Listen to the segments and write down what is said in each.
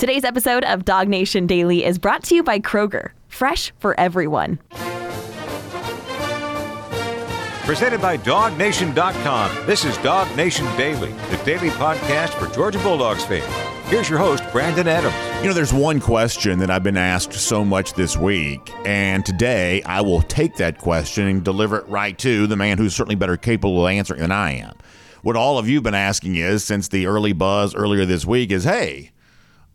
Today's episode of DawgNation Daily is brought to you by Kroger, fresh for everyone. Presented by DawgNation.com. This is DawgNation Daily, the daily podcast for Georgia Bulldogs fans. Here's your host, Brandon Adams. You know, there's one question that I've been asked so much this week, and today I will take that question and deliver it right to the man who's certainly better capable of answering than I am. What all of you have been asking is, since the early buzz earlier this week, is hey,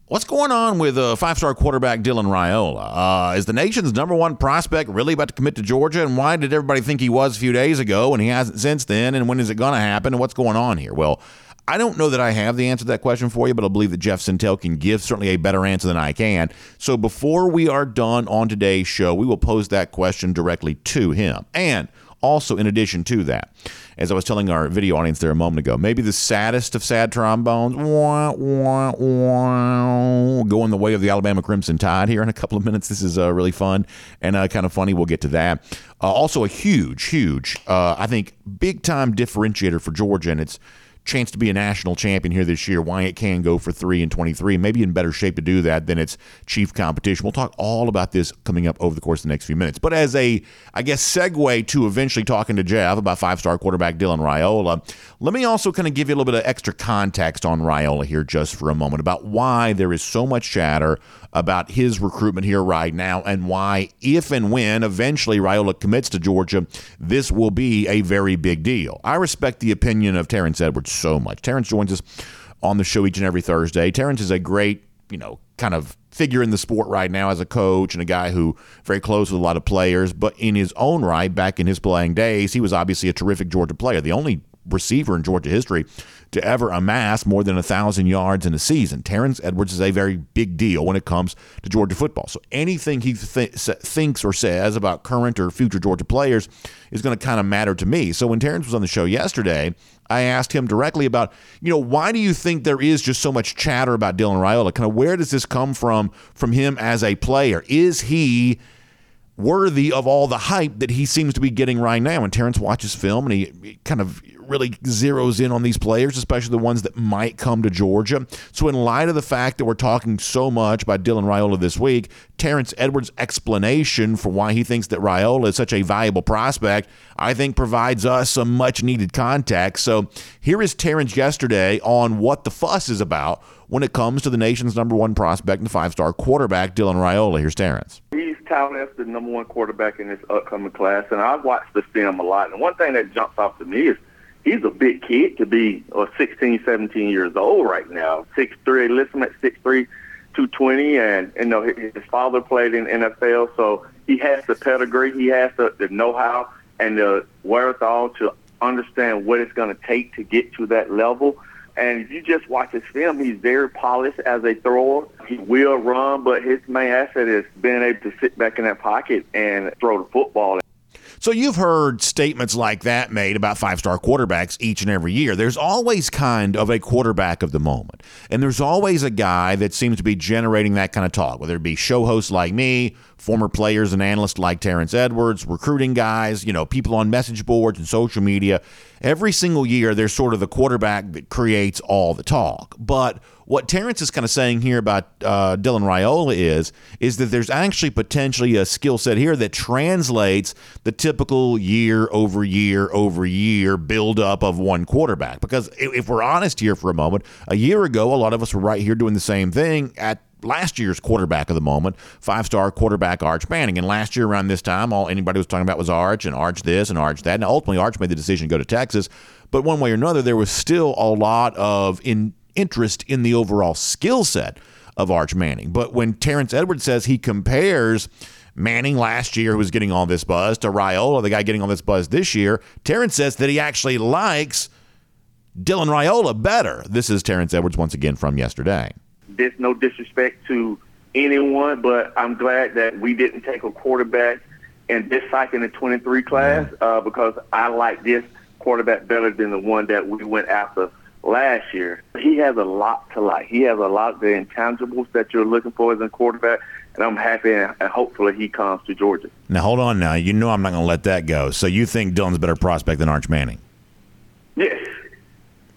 What's going on with uh, five-star quarterback Dylan Raiola? Uh, is the nation's number one prospect really about to commit to Georgia? And why did everybody think he was a few days ago and he hasn't since then? And when is it going to happen? And what's going on here? Well, I don't know that I have the answer to that question for you, but I believe that Jeff Sentell can give certainly a better answer than I can. So before we are done on today's show, we will pose that question directly to him. And also, in addition to that, as I was telling our video audience there a moment ago, maybe the saddest of sad trombones, wah, wah, wah, going the way of the Alabama Crimson Tide here in a couple of minutes. This is uh, really fun and uh, kind of funny. We'll get to that. Uh, also, a huge, huge, uh, I think, big time differentiator for Georgia, and it's chance to be a national champion here this year, why it can go for three and 23, maybe in better shape to do that than its chief competition. We'll talk all about this coming up over the course of the next few minutes. But as a, I guess, segue to eventually talking to Jeff about five star quarterback Dylan Raiola, let me also kind of give you a little bit of extra context on Raiola here just for a moment about why there is so much chatter about his recruitment here right now and why, if and when eventually Raiola commits to Georgia, this will be a very big deal. I respect the opinion of Terrence Edwards so much. Terrence joins us on the show each and every Thursday. Terrence is a great, you know, kind of figure in the sport right now as a coach and a guy who very close with a lot of players, but in his own right, back in his playing days, he was obviously a terrific Georgia player. The only receiver in Georgia history to ever amass more than a thousand yards in a season. Terrence Edwards is a very big deal when it comes to Georgia football. So anything he th- thinks or says about current or future Georgia players is going to kind of matter to me. So when Terrence was on the show yesterday, I asked him directly about, you know, why do you think there is just so much chatter about Dylan Raiola? Kind of where does this come from from him as a player? Is he worthy of all the hype that he seems to be getting right now. And Terrence watches film and he kind of really zeroes in on these players, especially the ones that might come to Georgia. So, in light of the fact that we're talking so much about Dylan Raiola this week, Terrence Edwards' explanation for why he thinks that Raiola is such a valuable prospect, I think provides us some much needed context. So, here is Terrence yesterday on what the fuss is about when it comes to the nation's number one prospect and five star quarterback, Dylan Raiola. Here's Terrence. He's touted as the number one quarterback in this upcoming class, and I've watched the film a lot. And one thing that jumps off to me is he's a big kid to be uh, 16, 17 years old right now. 6'3", listen at 6'3", 220, and you know his father played in NFL, so he has the pedigree, he has the, the know-how and the wherewithal to understand what it's going to take to get to that level. And if you just watch his film, he's very polished as a thrower. He will run, but his main asset is being able to sit back in that pocket and throw the football. So you've heard statements like that made about five star quarterbacks each and every year. There's always kind of a quarterback of the moment. And there's always a guy that seems to be generating that kind of talk, whether it be show hosts like me, former players and analysts like Terrence Edwards, recruiting guys, you know, people on message boards and social media. Every single year, there's sort of the quarterback that creates all the talk. But what Terrence is kind of saying here about uh, Dylan Raiola is is that there's actually potentially a skill set here that translates the typical year over year over year buildup of one quarterback. Because if we're honest here for a moment, a year ago, a lot of us were right here doing the same thing at last year's quarterback of the moment, five star quarterback Arch Manning. And last year around this time, all anybody was talking about was Arch and Arch this and Arch that. And ultimately, Arch made the decision to go to Texas. But one way or another, there was still a lot of in interest in the overall skill set of Arch Manning. But when Terrence Edwards says he compares Manning last year, who was getting all this buzz, to Raiola, the guy getting all this buzz this year, Terrence says that he actually likes Dylan Raiola better. This is Terrence Edwards once again from yesterday. There's no disrespect to anyone, but I'm glad that we didn't take a quarterback in this cycle in the 23 class uh, because I like this quarterback better than the one that we went after last year. He has a lot to like. He has a lot of the intangibles that you're looking for as a quarterback, and I'm happy and hopefully he comes to Georgia. Now, hold on now. You know I'm not going to let that go. So you think Dylan's a better prospect than Arch Manning? Yes.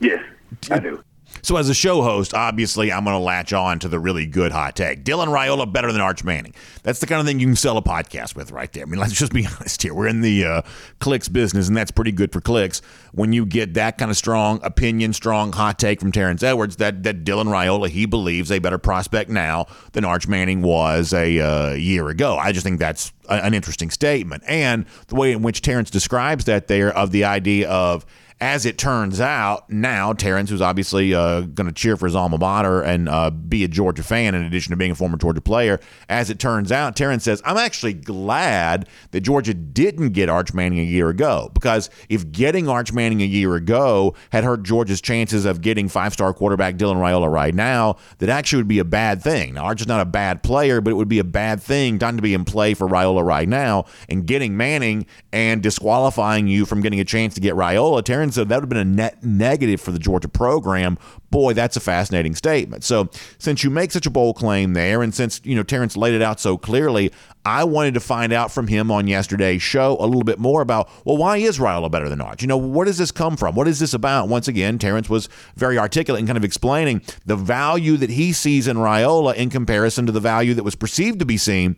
Yes, I do. So, as a show host, obviously, I'm going to latch on to the really good hot take. Dylan Raiola better than Arch Manning. That's the kind of thing you can sell a podcast with right there. I mean, let's just be honest here. We're in the uh, clicks business, and that's pretty good for clicks. When you get that kind of strong opinion, strong hot take from Terrence Edwards, that, that Dylan Raiola, he believes a better prospect now than Arch Manning was a uh, year ago. I just think that's a, an interesting statement. And the way in which Terrence describes that there of the idea of, as it turns out, now Terrence, who's obviously uh, going to cheer for his alma mater and uh, be a Georgia fan in addition to being a former Georgia player, as it turns out, Terrence says, I'm actually glad that Georgia didn't get Arch Manning a year ago because if getting Arch Manning a year ago had hurt Georgia's chances of getting five star quarterback Dylan Raiola right now, that actually would be a bad thing. Now, Arch is not a bad player, but it would be a bad thing not to be in play for Raiola right now and getting Manning and disqualifying you from getting a chance to get Raiola. Terrence so that would have been a net negative for the Georgia program. Boy, that's a fascinating statement. So since you make such a bold claim there, and since you know Terrence laid it out so clearly, I wanted to find out from him on yesterday's show a little bit more about well, why is Raiola better than Arch? You know, where does this come from? What is this about? Once again, Terrence was very articulate in kind of explaining the value that he sees in Raiola in comparison to the value that was perceived to be seen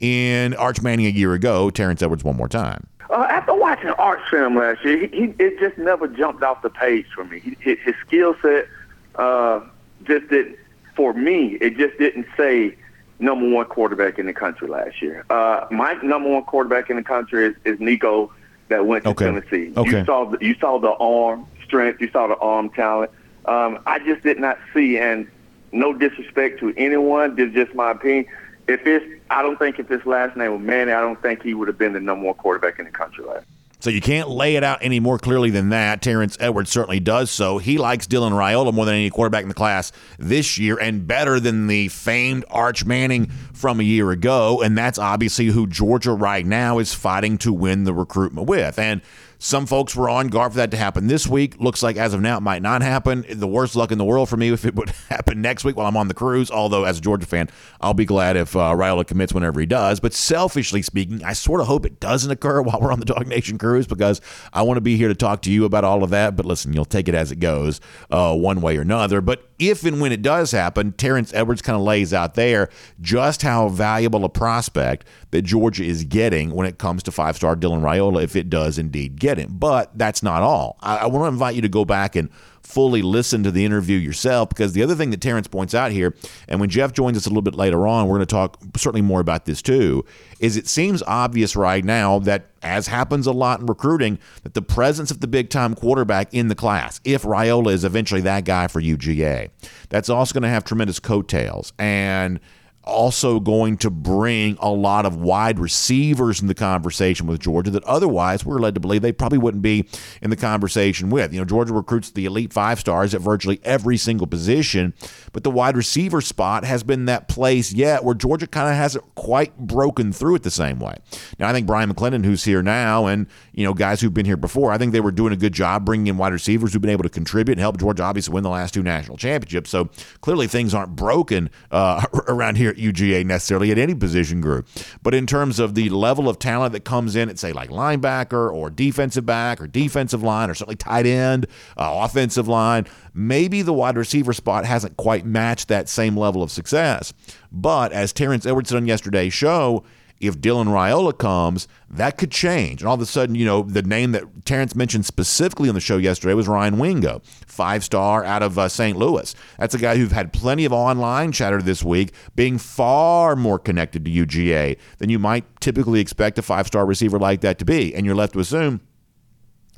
in Arch Manning a year ago. Terrence Edwards one more time. Uh, after watching Arch film last year, he, he it just never jumped off the page for me. He, his, his skill set uh, just didn't, for me. It just didn't say number one quarterback in the country last year. Uh, my number one quarterback in the country is, is Nico that went to Okay. Tennessee. Okay. You saw the, you saw the arm strength, you saw the arm talent. Um, I just did not see, and no disrespect to anyone, this is just my opinion. If it's, I don't think if his last name was Manning, I don't think he would have been the number one quarterback in the country last. So you can't lay it out any more clearly than that. Terrence Edwards certainly does so. He likes Dylan Raiola more than any quarterback in the class this year and better than the famed Arch Manning from a year ago. And that's obviously who Georgia right now is fighting to win the recruitment with. And some folks were on guard for that to happen this week. Looks like as of now it might not happen. The worst luck in the world for me if it would happen next week while I'm on the cruise. Although as a Georgia fan, I'll be glad if uh, commits whenever he does. But selfishly speaking, I sort of hope it doesn't occur while we're on the DawgNation cruise because I want to be here to talk to you about all of that. But listen, you'll take it as it goes, uh, one way or another. But if and when it does happen, Terrence Edwards kind of lays out there just how valuable a prospect that Georgia is getting when it comes to five star Dylan Raiola, if it does indeed get him. But that's not all. I, I want to invite you to go back and fully listen to the interview yourself because the other thing that Terrence points out here, and when Jeff joins us a little bit later on, we're going to talk certainly more about this too, is it seems obvious right now that, as happens a lot in recruiting, that the presence of the big time quarterback in the class, if Raiola is eventually that guy for UGA, that's also going to have tremendous coattails. And also going to bring a lot of wide receivers in the conversation with Georgia that otherwise we're led to believe they probably wouldn't be in the conversation with. You know, Georgia recruits the elite five stars at virtually every single position, but the wide receiver spot has been that place yet where Georgia kind of hasn't quite broken through it the same way. Now, I think Bryan McClendon, who's here now, and, you know, guys who've been here before, I think they were doing a good job bringing in wide receivers who've been able to contribute and help Georgia obviously win the last two national championships. So clearly things aren't broken uh, around here at UGA necessarily at any position group. But in terms of the level of talent that comes in at, say, like linebacker or defensive back or defensive line or certainly tight end, uh, offensive line, maybe the wide receiver spot hasn't quite matched that same level of success. But as Terrence Edwards said on yesterday's show, if Dylan Raiola comes, that could change. And all of a sudden, you know, the name that Terrence mentioned specifically on the show yesterday was Ryan Wingo, five star out of uh, St. Louis. That's a guy who's had plenty of online chatter this week, being far more connected to UGA than you might typically expect a five star receiver like that to be. And you're left to assume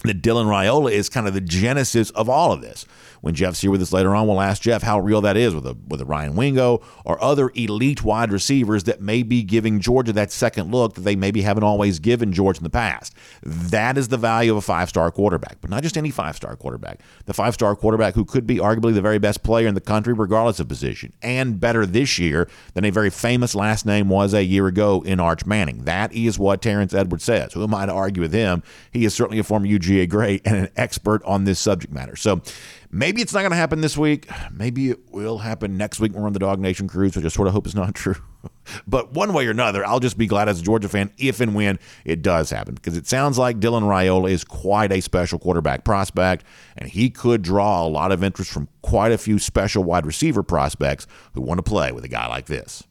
that Dylan Raiola is kind of the genesis of all of this. When Jeff's here with us later on, we'll ask Jeff how real that is with a with a Ryan Wingo or other elite wide receivers that may be giving Georgia that second look that they maybe haven't always given Georgia in the past. That is the value of a five star quarterback, but not just any five star quarterback. The five star quarterback who could be arguably the very best player in the country, regardless of position, and better this year than a very famous last name was a year ago in Arch Manning. That is what Terrence Edwards says. Who am I to argue with him? He is certainly a former UGA great and an expert on this subject matter. So maybe it's not going to happen this week. Maybe it will happen next week when we're on the DawgNation cruise, which I sort of hope is not true. but one way or another, I'll just be glad as a Georgia fan if and when it does happen because it sounds like Dylan Raiola is quite a special quarterback prospect, and he could draw a lot of interest from quite a few special wide receiver prospects who want to play with a guy like this.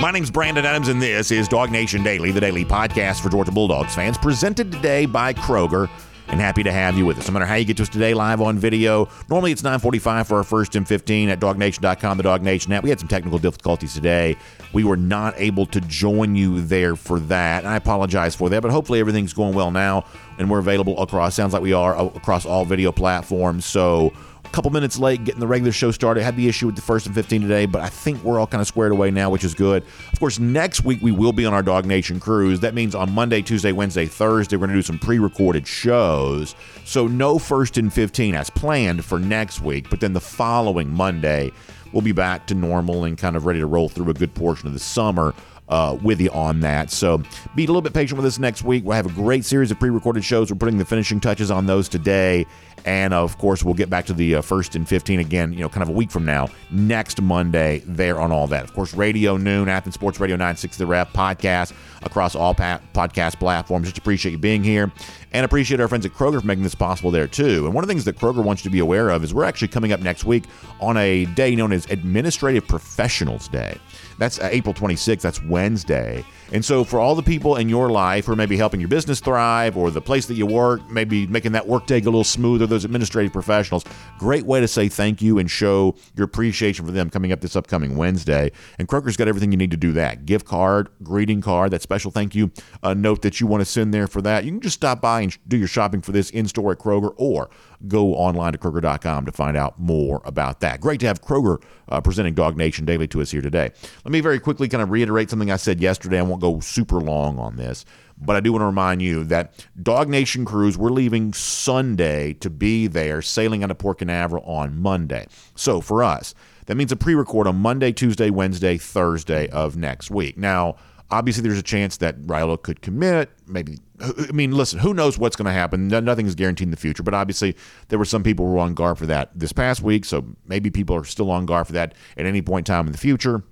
My name's Brandon Adams, and this is DawgNation Daily, the daily podcast for Georgia Bulldogs fans, presented today by Kroger. And happy to have you with us. No matter how you get to us today, live on video. Normally it's 9:45 for our first and 15 at DawgNation.com, the DawgNation app. We had some technical difficulties today. We were not able to join you there for that, I apologize for that. But hopefully everything's going well now, and we're available across. Sounds like we are uh, across all video platforms. So couple minutes late getting the regular show started. Had the issue with the first and 15 today, but I think we're all kind of squared away now, which is good. Of course, next week we will be on our DawgNation cruise. That means on Monday, Tuesday, Wednesday, Thursday, we're going to do some pre recorded shows. So no first and 15 as planned for next week, but then the following Monday, we'll be back to normal and kind of ready to roll through a good portion of the summer uh, with you on that. So be a little bit patient with us next week. We'll have a great series of pre recorded shows. We're putting the finishing touches on those today. And of course, we'll get back to the uh, first and 15 again, you know, kind of a week from now, next Monday, there on all that. Of course, Radio Noon, Athens Sports Radio 96 The Ref, podcast across all pa- podcast platforms. Just appreciate you being here and appreciate our friends at Kroger for making this possible there too. And one of the things that Kroger wants you to be aware of is we're actually coming up next week on a day known as Administrative Professionals Day. That's uh, April 26th. That's Wednesday. And so, for all the people in your life who are maybe helping your business thrive or the place that you work, maybe making that workday go a little smoother, those administrative professionals, great way to say thank you and show your appreciation for them coming up this upcoming Wednesday. And Kroger's got everything you need to do that gift card, greeting card, that special thank you uh, note that you want to send there for that. You can just stop by and do your shopping for this in store at Kroger or go online to Kroger.com to find out more about that. Great to have Kroger uh, presenting DawgNation Daily to us here today. Let me very quickly kind of reiterate something I said yesterday. I won't go super long on this, but I do want to remind you that DawgNation Cruise, we're leaving Sunday to be there, sailing out of Port Canaveral on Monday. So for us, that means a pre record on Monday, Tuesday, Wednesday, Thursday of next week. Now, obviously, there's a chance that Raiola could commit, maybe I mean, listen, who knows what's going to happen? Nothing is guaranteed in the future, but obviously there were some people who were on guard for that this past week, so maybe people are still on guard for that at any point in time in the future.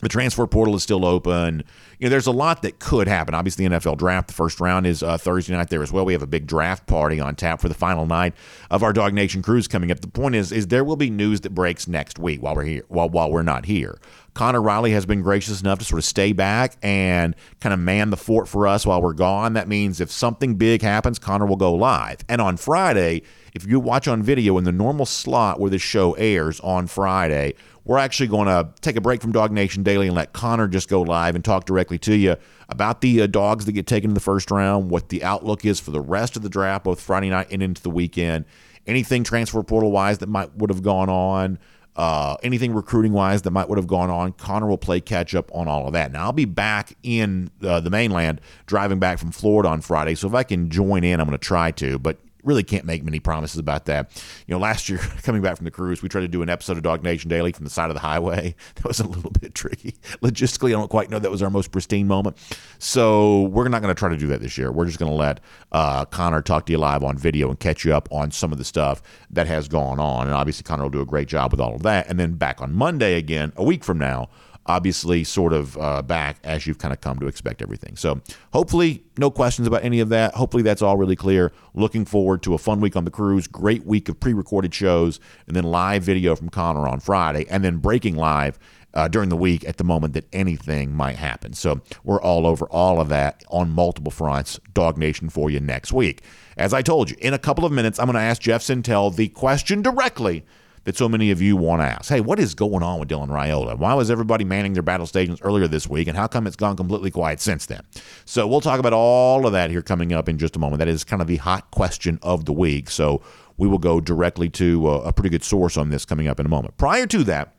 The transfer portal is still open. You know, there's a lot that could happen. Obviously, the NFL draft, the first round is uh, Thursday night there as well. We have a big draft party on tap for the final night of our DawgNation cruise coming up. The point is, is there will be news that breaks next week while we're here, while while we're not here. Connor Riley has been gracious enough to sort of stay back and kind of man the fort for us while we're gone. That means if something big happens, Connor will go live. And on Friday, if you watch on video in the normal slot where this show airs on Friday, we're actually going to take a break from DawgNation Daily and let Connor just go live and talk directly to you about the uh, dogs that get taken in the first round, what the outlook is for the rest of the draft, both Friday night and into the weekend, anything transfer portal wise that might would have gone on. Uh, anything recruiting wise that might would have gone on, Connor will play catch up on all of that. Now I'll be back in uh, the mainland, driving back from Florida on Friday. So if I can join in, I'm going to try to. But really can't make many promises about that. You know, last year coming back from the cruise, we tried to do an episode of DawgNation Daily from the side of the highway. That was a little bit tricky. Logistically, I don't quite know that was our most pristine moment. So we're not going to try to do that this year. We're just going to let uh, Connor talk to you live on video and catch you up on some of the stuff that has gone on. And obviously, Connor will do a great job with all of that. And then back on Monday again, a week from now obviously sort of uh, back as you've kind of come to expect everything. So hopefully, no questions about any of that. Hopefully, that's all really clear. Looking forward to a fun week on the cruise, great week of pre recorded shows, and then live video from Connor on Friday, and then breaking live. Uh, during the week at the moment that anything might happen. So we're all over all of that on multiple fronts. DawgNation for you next week. As I told you, in a couple of minutes, I'm going to ask Jeff Sentell the question directly that so many of you want to ask. Hey, what is going on with Dylan Raiola? Why was everybody manning their battle stations earlier this week, and how come it's gone completely quiet since then? So we'll talk about all of that here coming up in just a moment. That is kind of the hot question of the week. So we will go directly to a, a pretty good source on this coming up in a moment. Prior to that,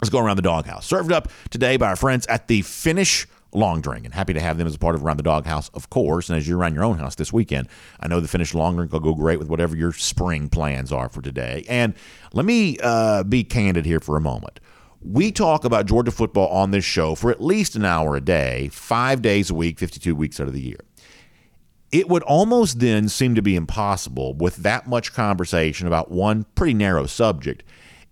let's go around the doghouse. Served up today by our friends at the Finnish long drink. And happy to have them as a part of Around the Doghouse, of course. And as you're around your own house this weekend, I know the Finnish long drink will go great with whatever your spring plans are for today. And let me uh, be candid here for a moment. We talk about Georgia football on this show for at least an hour a day, five days a week, 52 weeks out of the year. it would almost then seem to be impossible with that much conversation about one pretty narrow subject.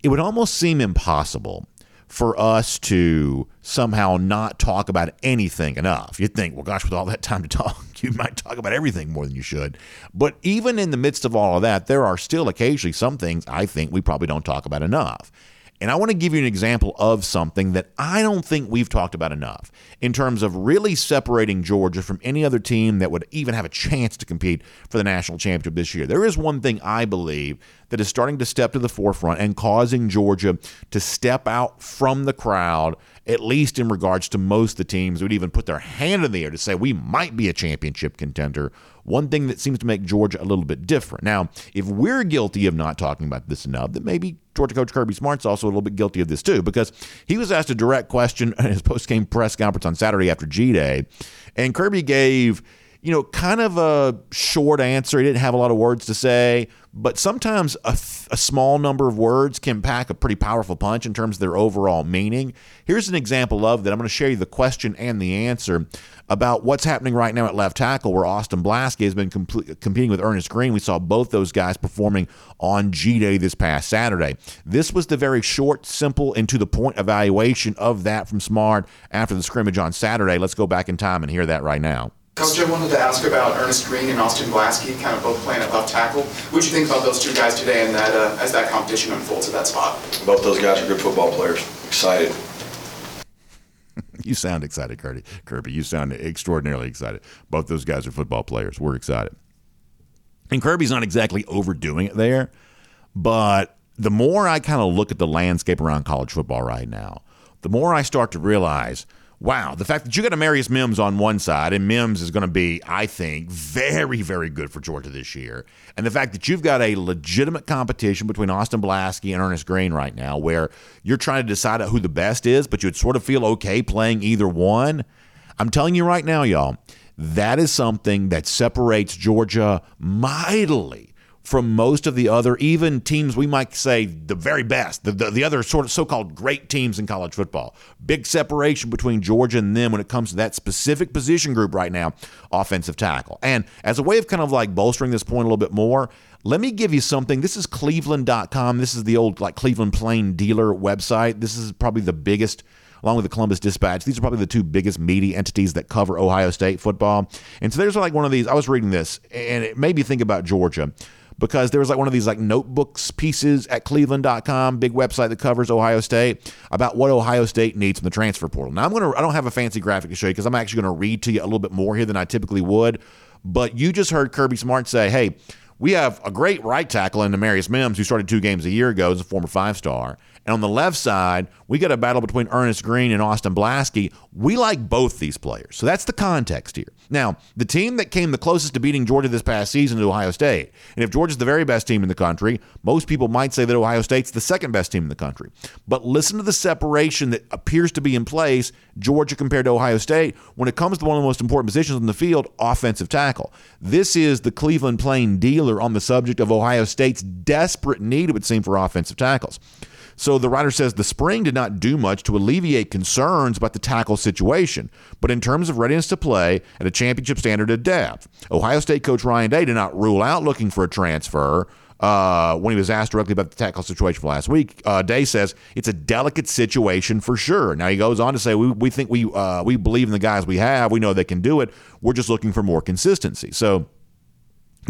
It would almost seem impossible for us to somehow not talk about anything enough. You'd think, well, gosh, with all that time to talk, you might talk about everything more than you should. But even in the midst of all of that, there are still occasionally some things I think we probably don't talk about enough. And I want to give you an example of something that I don't think we've talked about enough in terms of really separating Georgia from any other team that would even have a chance to compete for the national championship this year. There is one thing I believe that is starting to step to the forefront and causing Georgia to step out from the crowd, at least in regards to most of the teams would even put their hand in the air to say we might be a championship contender one thing that seems to make Georgia a little bit different. Now, if we're guilty of not talking about this enough, then maybe Georgia coach Kirby Smart's also a little bit guilty of this too, because he was asked a direct question in his post-game press conference on Saturday after G Day, and Kirby gave you know, kind of a short answer. He didn't have a lot of words to say, but sometimes a, a, small number of words can pack a pretty powerful punch in terms of their overall meaning. Here's an example of that. I'm going to share you the question and the answer about what's happening right now at left tackle, where Austin Blaske has been complete, competing with Earnest Greene. We saw both those guys performing on G Day this past Saturday. This was the very short, simple, and to the point evaluation of that from Smart after the scrimmage on Saturday. Let's go back in time and hear that right now. Coach, I wanted to ask about Earnest Greene and Austin Blaske, kind of both playing at left tackle. What do you think about those two guys today and that uh, as that competition unfolds at that spot? Both those guys are good football players. Excited. you sound excited, Kirby. Kirby, you sound extraordinarily excited. Both those guys are football players. We're excited. And Kirby's not exactly overdoing it there, but the more I kind of look at the landscape around college football right now, the more I start to realize – wow, the fact that you got Amarius Mims on one side, and Mims is going to be, I think, very, very good for Georgia this year, and the fact that you've got a legitimate competition between Austin Blaske and Earnest Greene right now, where you're trying to decide who the best is, but you'd sort of feel okay playing either one. I'm telling you right now, y'all, that is something that separates Georgia mightily from most of the other, even teams we might say the very best, the, the, the, other sort of so called great teams in college football. Big separation between Georgia and them when it comes to that specific position group right now, offensive tackle. And as a way of kind of like bolstering this point a little bit more, let me give you something. This is cleveland.com. This is the old like Cleveland Plain Dealer website. This is probably the biggest along with the Columbus Dispatch. These are probably the two biggest media entities that cover Ohio State football. And so there's like one of these. I was reading this, and it made me think about Georgia because there was like one of these like notebooks pieces at cleveland.com, big website that covers Ohio State, about what Ohio State needs from the transfer portal. Now I'm going to I don't have a fancy graphic to show you because I'm actually going to read to you a little bit more here than I typically would, but you just heard Kirby Smart say, "Hey, we have a great right tackle in Amarius Mims, who started two games a year ago as a former five star. And on the left side, we got a battle between Earnest Greene and Austin Blaske. We like both these players. So that's the context here. Now, the team that came the closest to beating Georgia this past season is Ohio State. And if Georgia's the very best team in the country, most people might say that Ohio State's the second best team in the country. But listen to the separation that appears to be in place, Georgia compared to Ohio State, when it comes to one of the most important positions in the field, offensive tackle. This is the Cleveland Plain dealer on the subject of Ohio State's desperate need, it would seem, for offensive tackles. So the writer says the spring did not do much to alleviate concerns about the tackle situation, but in terms of readiness to play at a championship standard of depth, Ohio State coach Ryan Day did not rule out looking for a transfer. Uh, when he was asked directly about the tackle situation last week, uh, Day says it's a delicate situation for sure. Now he goes on to say we, we think we uh, we believe in the guys we have. We know they can do it. We're just looking for more consistency. So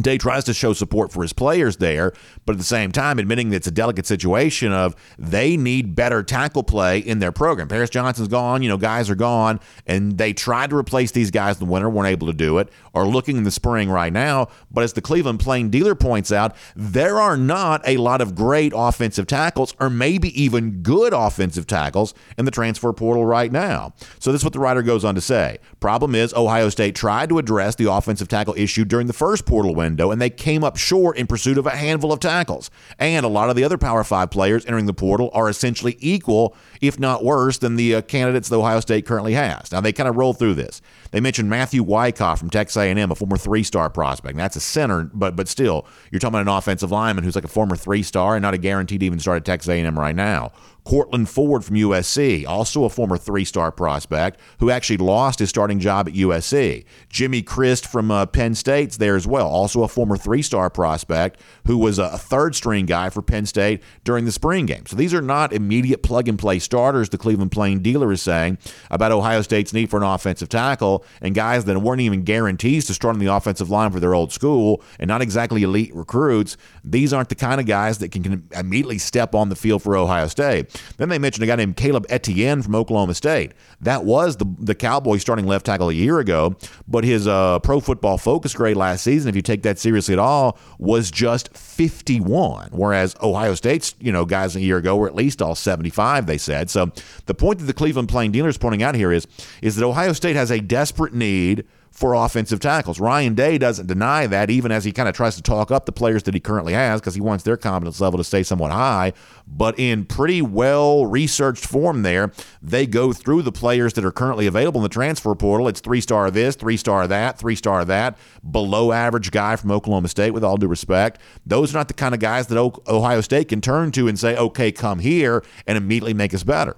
Day tries to show support for his players there, but at the same time admitting that it's a delicate situation of they need better tackle play in their program. Paris Johnson's gone, you know, guys are gone, and they tried to replace these guys in the winter, weren't able to do it, are looking in the spring right now. But as the Cleveland Plain Dealer points out, there are not a lot of great offensive tackles or maybe even good offensive tackles in the transfer portal right now. So this is what the writer goes on to say. Problem is Ohio State tried to address the offensive tackle issue during the first portal window window, and they came up short in pursuit of a handful of tackles. And a lot of the other Power Five players entering the portal are essentially equal, if not worse, than the uh, candidates that Ohio State currently has. Now they kind of roll through this. They mentioned Matthew Wyckoff from Texas A&M, a former three-star prospect. That's a center, but but still, you're talking about an offensive lineman who's like a former three-star and not a guaranteed even start at Texas A&M right now. Courtland Ford from USC, also a former three star prospect who actually lost his starting job at USC. Jimmy Christ from uh, Penn State's there as well, also a former three star prospect who was a third string guy for Penn State during the spring game. So these are not immediate plug and play starters, the Cleveland Plain dealer is saying about Ohio State's need for an offensive tackle and guys that weren't even guarantees to start on the offensive line for their old school and not exactly elite recruits. These aren't the kind of guys that can, can immediately step on the field for Ohio State. Then they mentioned a guy named Caleb Etienne from Oklahoma State. That was the the Cowboys starting left tackle a year ago, but his uh, Pro Football Focus grade last season, if you take that seriously at all, was just 51. Whereas Ohio State's you know guys a year ago were at least all 75. They said so. The point that the Cleveland Plain Dealer is pointing out here is is that Ohio State has a desperate need for offensive tackles. Ryan Day doesn't deny that, even as he kind of tries to talk up the players that he currently has because he wants their confidence level to stay somewhat high. But in pretty well researched form, there, they go through the players that are currently available in the transfer portal. It's three star this, three star that, three star that, below average guy from Oklahoma State, with all due respect. Those are not the kind of guys that Ohio State can turn to and say, okay, come here and immediately make us better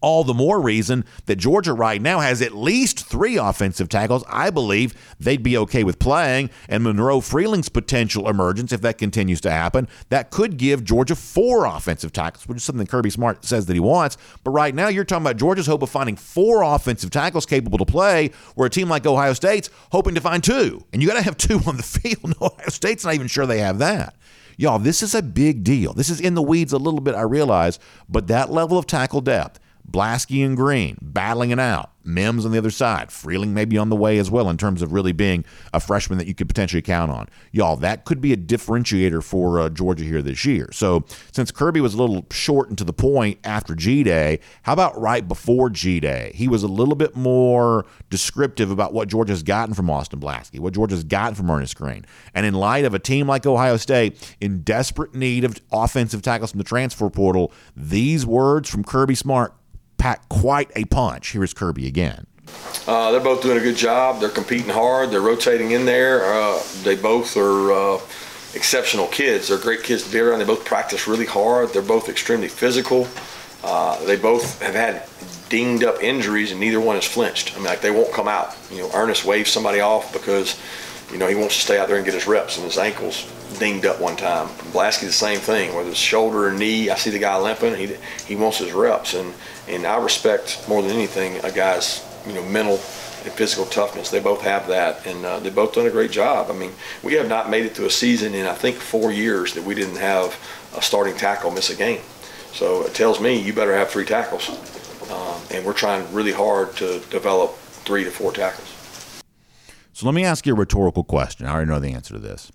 all the more reason that Georgia right now has at least three offensive tackles. I believe they'd be okay with playing. And Monroe Freeling's potential emergence, if that continues to happen, that could give Georgia four offensive tackles, which is something Kirby Smart says that he wants. But right now, you're talking about Georgia's hope of finding four offensive tackles capable to play, where a team like Ohio State's hoping to find two. And you got to have two on the field. Ohio State's not even sure they have that. Y'all, this is a big deal. This is in the weeds a little bit, I realize, but that level of tackle depth Blaske and Greene battling it out. Mims on the other side. Freeling maybe on the way as well in terms of really being a freshman that you could potentially count on. Y'all, that could be a differentiator for uh, Georgia here this year. So since Kirby was a little short and to the point after G Day, how about right before G Day? He was a little bit more descriptive about what Georgia's gotten from Austin Blaske, what Georgia's gotten from Earnest Greene. And in light of a team like Ohio State in desperate need of offensive tackles from the transfer portal, these words from Kirby Smart pack quite a punch. Here is Kirby again. Uh, they're both doing a good job. They're competing hard. They're rotating in there. Uh, they both are uh, exceptional kids. They're great kids to be around. They both practice really hard. They're both extremely physical. Uh, they both have had dinged up injuries, and neither one has flinched. I mean, like they won't come out. You know, Earnest waves somebody off because you know he wants to stay out there and get his reps, and his ankles dinged up one time. Blaske the same thing, whether it's shoulder or knee. I see the guy limping. He he wants his reps, and and I respect more than anything a guy's you know mental and physical toughness. They both have that, and uh, they both done a great job. I mean, we have not made it to a season in I think four years that we didn't have a starting tackle miss a game. So it tells me you better have three tackles, um, and we're trying really hard to develop three to four tackles. So let me ask you a rhetorical question. I already know the answer to this.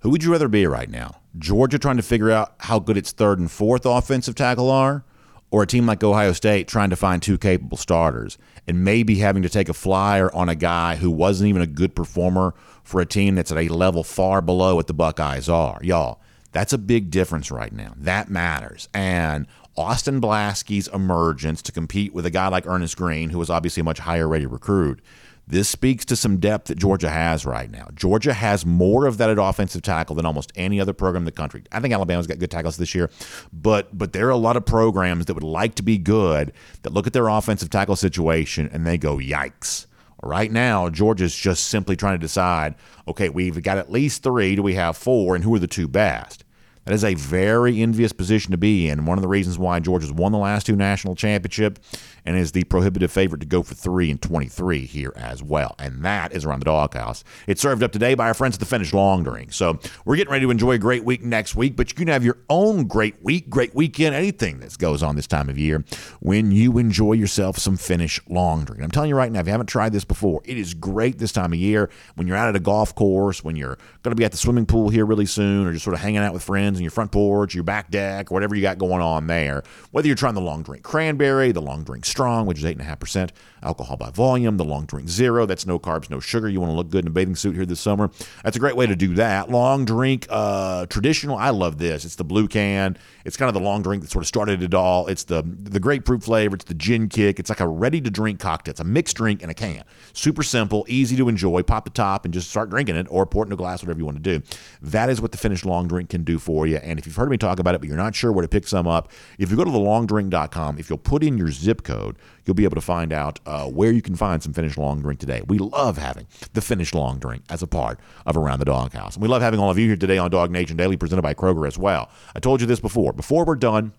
Who would you rather be right now? Georgia trying to figure out how good its third and fourth offensive tackle are, or a team like Ohio State trying to find two capable starters and maybe having to take a flyer on a guy who wasn't even a good performer for a team that's at a level far below what the Buckeyes are. Y'all, that's a big difference right now. That matters. And Austin Blaske's emergence to compete with a guy like Earnest Greene, who was obviously a much higher rated recruit, this speaks to some depth that Georgia has right now. Georgia has more of that at offensive tackle than almost any other program in the country. I think Alabama's got good tackles this year, but but there are a lot of programs that would like to be good that look at their offensive tackle situation and they go, "Yikes." Right now, Georgia's just simply trying to decide, okay, we've got at least 3, do we have 4 and who are the two best? That is a very envious position to be in. One of the reasons why Georgia's won the last two national championships and is the prohibitive favorite to go for three and 23 here as well. And that is around the doghouse. It's served up today by our friends at the Finnish Long Drink. So we're getting ready to enjoy a great week next week, but you can have your own great week, great weekend, anything that goes on this time of year when you enjoy yourself some Finnish Long Drink. I'm telling you right now, if you haven't tried this before, it is great this time of year when you're out at a golf course, when you're going to be at the swimming pool here really soon, or just sort of hanging out with friends on your front porch, your back deck, whatever you got going on there. Whether you're trying the long drink cranberry, the long drink strong, which is 8.5% alcohol by volume, the long drink zero, that's no carbs, no sugar. You want to look good in a bathing suit here this summer. That's a great way to do that. Long drink uh, traditional, I love this. It's the blue can. It's kind of the long drink that sort of started it all. It's the the grapefruit flavor. It's the gin kick. It's like a ready to drink cocktail. It's a mixed drink in a can. Super simple, easy to enjoy. Pop the top and just start drinking it, or pour it in a glass, whatever you want to do. That is what the Finnish long drink can do for you. And if you've heard me talk about it, but you're not sure where to pick some up, if you go to thelongdrink.com, if you'll put in your zip code, you'll be able to find out uh, where you can find some Finnish long drink today. We love having the Finnish long drink as a part of Around the Doghouse. And we love having all of you here today on DawgNation Daily, presented by Kroger as well. I told you this before. Before we're done,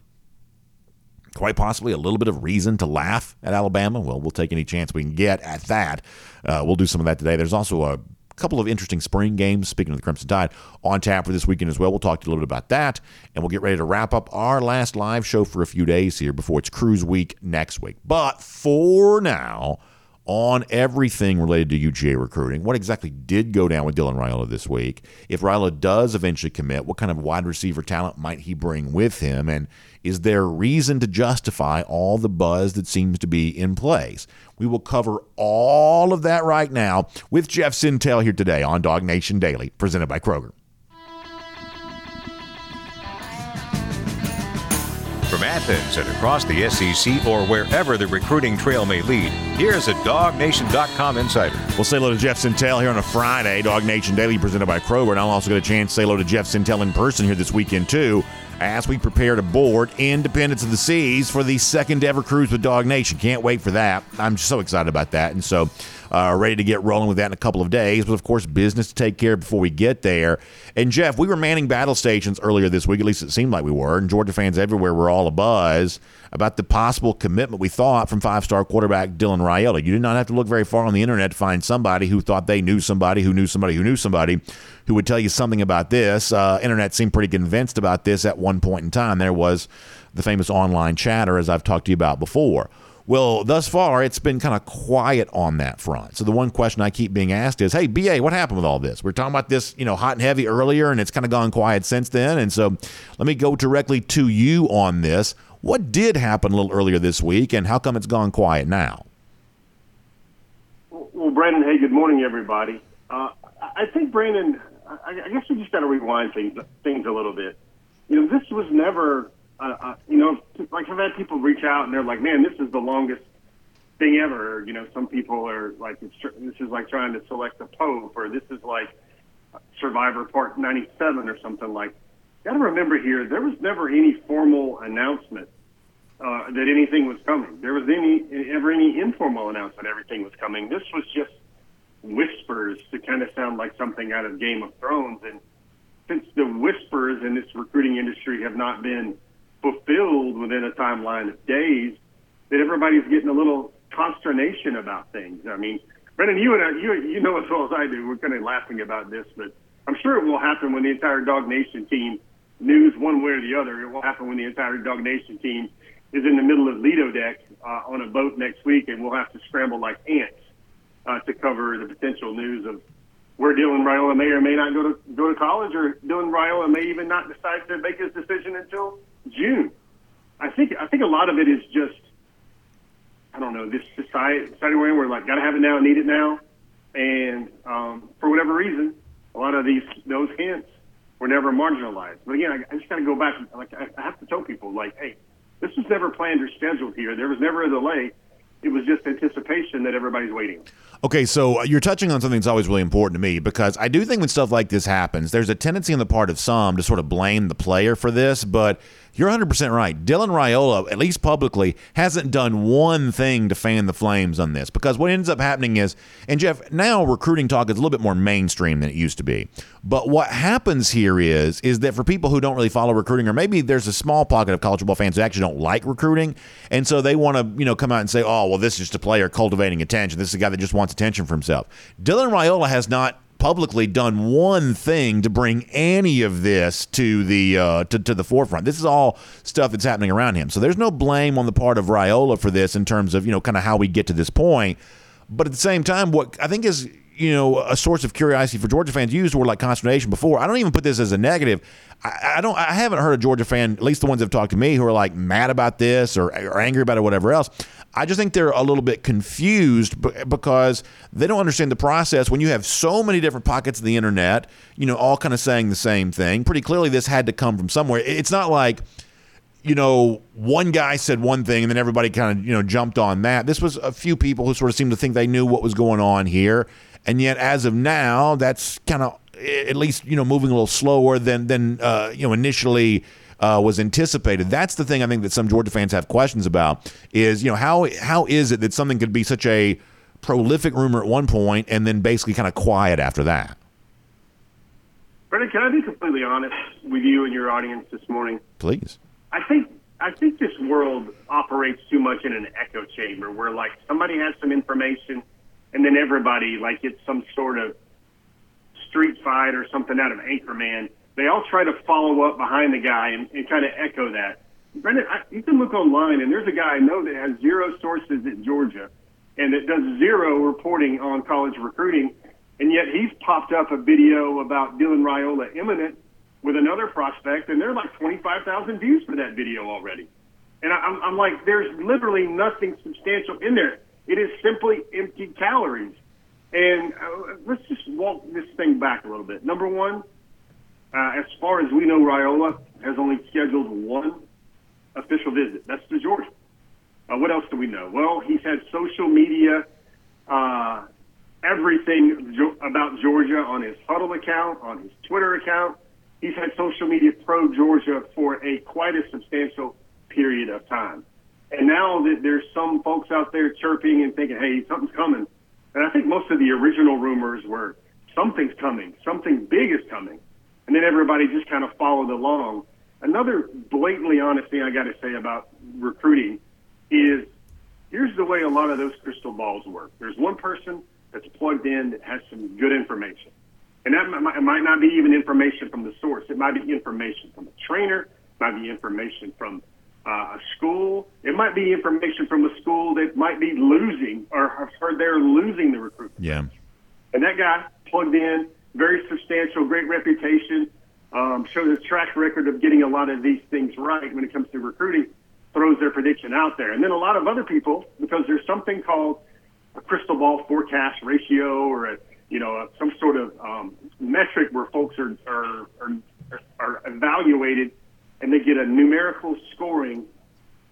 quite possibly a little bit of reason to laugh at Alabama. Well, we'll take any chance we can get at that. Uh, we'll do some of that today. There's also a couple of interesting spring games, speaking of the Crimson Tide, on tap for this weekend as well. We'll talk to you a little bit about that, and we'll get ready to wrap up our last live show for a few days here before it's cruise week next week. But for now, on everything related to UGA recruiting. What exactly did go down with Dylan Raiola this week? If Raiola does eventually commit, what kind of wide receiver talent might he bring with him? And is there reason to justify all the buzz that seems to be in place? We will cover all of that right now with Jeff Sentell here today on DawgNation Daily, presented by Kroger. From Athens and across the SEC or wherever the recruiting trail may lead, here's a DawgNation.com insider. We'll say hello to Jeff Sentell here on a Friday, DawgNation Daily presented by Kroger. And I'll also get a chance to say hello to Jeff Sentell in person here this weekend, too, as we prepare to board Independence of the Seas for the second ever cruise with DawgNation. Can't wait for that. I'm so excited about that. And so, uh, ready to get rolling with that in a couple of days. But of course, business to take care of before we get there. And Jeff, we were manning battle stations earlier this week. At least it seemed like we were. And Georgia fans everywhere were all abuzz about the possible commitment we thought from five-star quarterback Dylan Raiola. You did not have to look very far on the internet to find somebody who thought they knew somebody who knew somebody who knew somebody who would tell you something about this. Uh, internet seemed pretty convinced about this at one point in time. There was the famous online chatter, as I've talked to you about before. Well, thus far, it's been kind of quiet on that front. So the one question I keep being asked is, "Hey, BA, what happened with all this? We are talking about this, you know, hot and heavy earlier, and it's kind of gone quiet since then." And so, let me go directly to you on this. What did happen a little earlier this week, and how come it's gone quiet now? Well, Brandon, hey, good morning, everybody. Uh, I think Brandon, I, guess we just got to rewind things things a little bit. You know, this was never, uh, you know, like I've had people reach out and they're like, "Man, this is the longest thing ever." You know, some people are like, "This is like trying to select a pope," or "This is like Survivor Part 97" or something like. Got to remember here, there was never any formal announcement uh, that anything was coming. There was any ever any informal announcement everything was coming. This was just whispers to kind of sound like something out of Game of Thrones. And since the whispers in this recruiting industry have not been fulfilled within a timeline of days, that everybody's getting a little consternation about things. I mean, Brendan, you and I, you you know as well as I do, we're kind of laughing about this, but I'm sure it will happen when the entire DawgNation team news one way or the other. It will happen when the entire DawgNation team is in the middle of Lido deck uh, on a boat next week, and we'll have to scramble like ants uh, to cover the potential news of where Dylan Raiola may or may not go to go to college, or Dylan Raiola may even not decide to make his decision until June. I think I think a lot of it is just I don't know this society society we're in. We're like got to have it now, need it now, and um, for whatever reason, a lot of these those hints were never marginalized. But again, I, I just got to go back. Like I, I have to tell people, like, hey, this was never planned or scheduled here. There was never a delay. It was just anticipation that everybody's waiting. Okay, so uh, you're touching on something that's always really important to me because I do think when stuff like this happens, there's a tendency on the part of some to sort of blame the player for this, but you're 100% right. Dylan Raiola, at least publicly, hasn't done one thing to fan the flames on this because what ends up happening is, and Jeff, now recruiting talk is a little bit more mainstream than it used to be. But what happens here is, is that for people who don't really follow recruiting, or maybe there's a small pocket of college football fans who actually don't like recruiting, and so they want to, you know, come out and say, oh, well, this is just a player cultivating attention. This is a guy that just wants attention for himself. Dylan Raiola has not publicly done one thing to bring any of this to the uh, to, to the forefront. This is all stuff that's happening around him. So there's no blame on the part of Raiola for this in terms of you know kind of how we get to this point. But at the same time, what I think is you know a source of curiosity for Georgia fans used word like consternation before. I don't even put this as a negative. I, I, don't. I haven't heard a Georgia fan, at least the ones that have talked to me, who are like mad about this or, or angry about it, or whatever else. I just think they're a little bit confused because they don't understand the process. When you have so many different pockets of the internet, you know, all kind of saying the same thing. Pretty clearly, this had to come from somewhere. It's not like you know, one guy said one thing and then everybody kind of, you know, jumped on that. This was a few people who sort of seemed to think they knew what was going on here. And yet, as of now, that's kind of at least you know moving a little slower than than uh, you know initially uh, was anticipated. That's the thing I think that some Georgia fans have questions about is you know how how is it that something could be such a prolific rumor at one point and then basically kind of quiet after that. Brendan, can I be completely honest with you and your audience this morning? Please. I think I think this world operates too much in an echo chamber where like somebody has some information and then everybody like it's some sort of street fight or something out of Anchorman. They all try to follow up behind the guy and, and kind of echo that. Brendan, I, you can look online and there's a guy I know that has zero sources at Georgia and that does zero reporting on college recruiting and yet he's popped up a video about Dylan Raiola imminent with another prospect, and there are like 25,000 views for that video already. And I'm, I'm like, there's literally nothing substantial in there. It is simply empty calories. And uh, let's just walk this thing back a little bit. Number one, uh, as far as we know, Raiola has only scheduled one official visit. That's to Georgia. Uh, what else do we know? Well, he's had social media uh, everything about Georgia on his Hudl account, on his Twitter account. He's had social media pro Georgia for a quite a substantial period of time. And now that there's some folks out there chirping and thinking, hey, something's coming. And I think most of the original rumors were something's coming, something big is coming. And then everybody just kind of followed along. Another blatantly honest thing I got to say about recruiting is here's the way a lot of those crystal balls work. There's one person that's plugged in that has some good information. And that might, might not be even information from the source. It might be information from a trainer, it might be information from uh, a school. It might be information from a school that might be losing or have heard they're losing the recruit. Yeah. And that guy plugged in, very substantial, great reputation, um, shows a track record of getting a lot of these things right when it comes to recruiting, throws their prediction out there. And then a lot of other people, because there's something called a crystal ball forecast ratio or a you know some sort of um, metric where folks are, are are are evaluated and they get a numerical scoring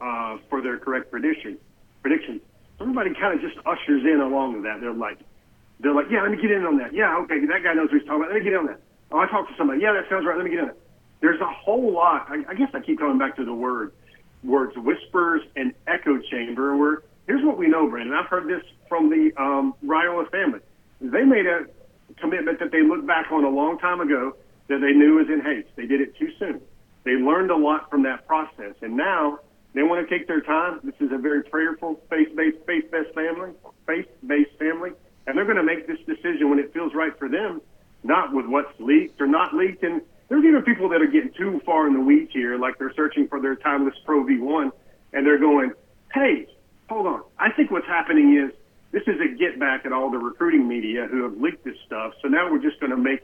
uh, for their correct prediction predictions. Everybody kind of just ushers in along with that. They're like, they're like, yeah, let me get in on that. Yeah, okay, that guy knows what he's talking about. Let me get in on that. Oh, I talked to somebody. Yeah, that sounds right. Let me get in. There's a whole lot. I, I guess I keep coming back to the word words whispers and echo chamber where here's what we know, Brandon. I've heard this from the um, Raiola family. They made a commitment that they looked back on a long time ago that they knew was in haste. They did it too soon. They learned a lot from that process, and now they want to take their time. This is a very prayerful, faith-based, faith-based family, faith-based family, and they're going to make this decision when it feels right for them, not with what's leaked or not leaked. And there's even people that are getting too far in the weeds here, like they're searching for their timeless Pro V1, and they're going, "Hey, hold on. I think what's happening is this is a get back at all the recruiting media who have leaked this stuff. So now we're just going to make,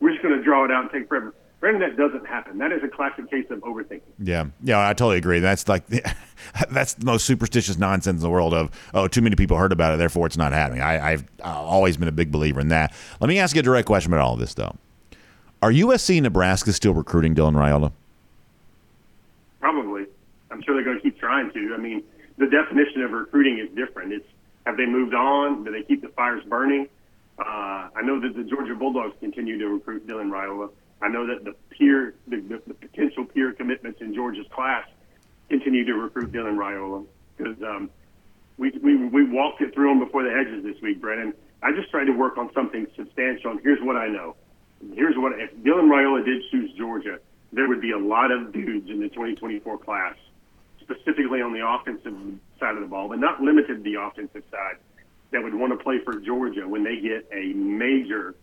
we're just going to draw it out and take forever. Brandon, that doesn't happen. That is a classic case of overthinking. Yeah, yeah, I totally agree. That's like that's the most superstitious nonsense in the world. Of oh, too many people heard about it, therefore it's not happening. I, have always been a big believer in that. Let me ask you a direct question about all of this, though. Are USC Nebraska still recruiting Dylan Raiola? Probably. I'm sure they're going to keep trying to. I mean, the definition of recruiting is different. It's have they moved on? Do they keep the fires burning? Uh, I know that the Georgia Bulldogs continue to recruit Dylan Raiola. I know that the peer, the, the, the potential peer commitments in Georgia's class continue to recruit Dylan Raiola because um, we, we we walked it through them before the hedges this week, Brennan. I just tried to work on something substantial, and here's what I know. Here's what if Dylan Raiola did choose Georgia, there would be a lot of dudes in the 2024 class specifically on the offensive side of the ball, but not limited to the offensive side, that would want to play for Georgia when they get a major,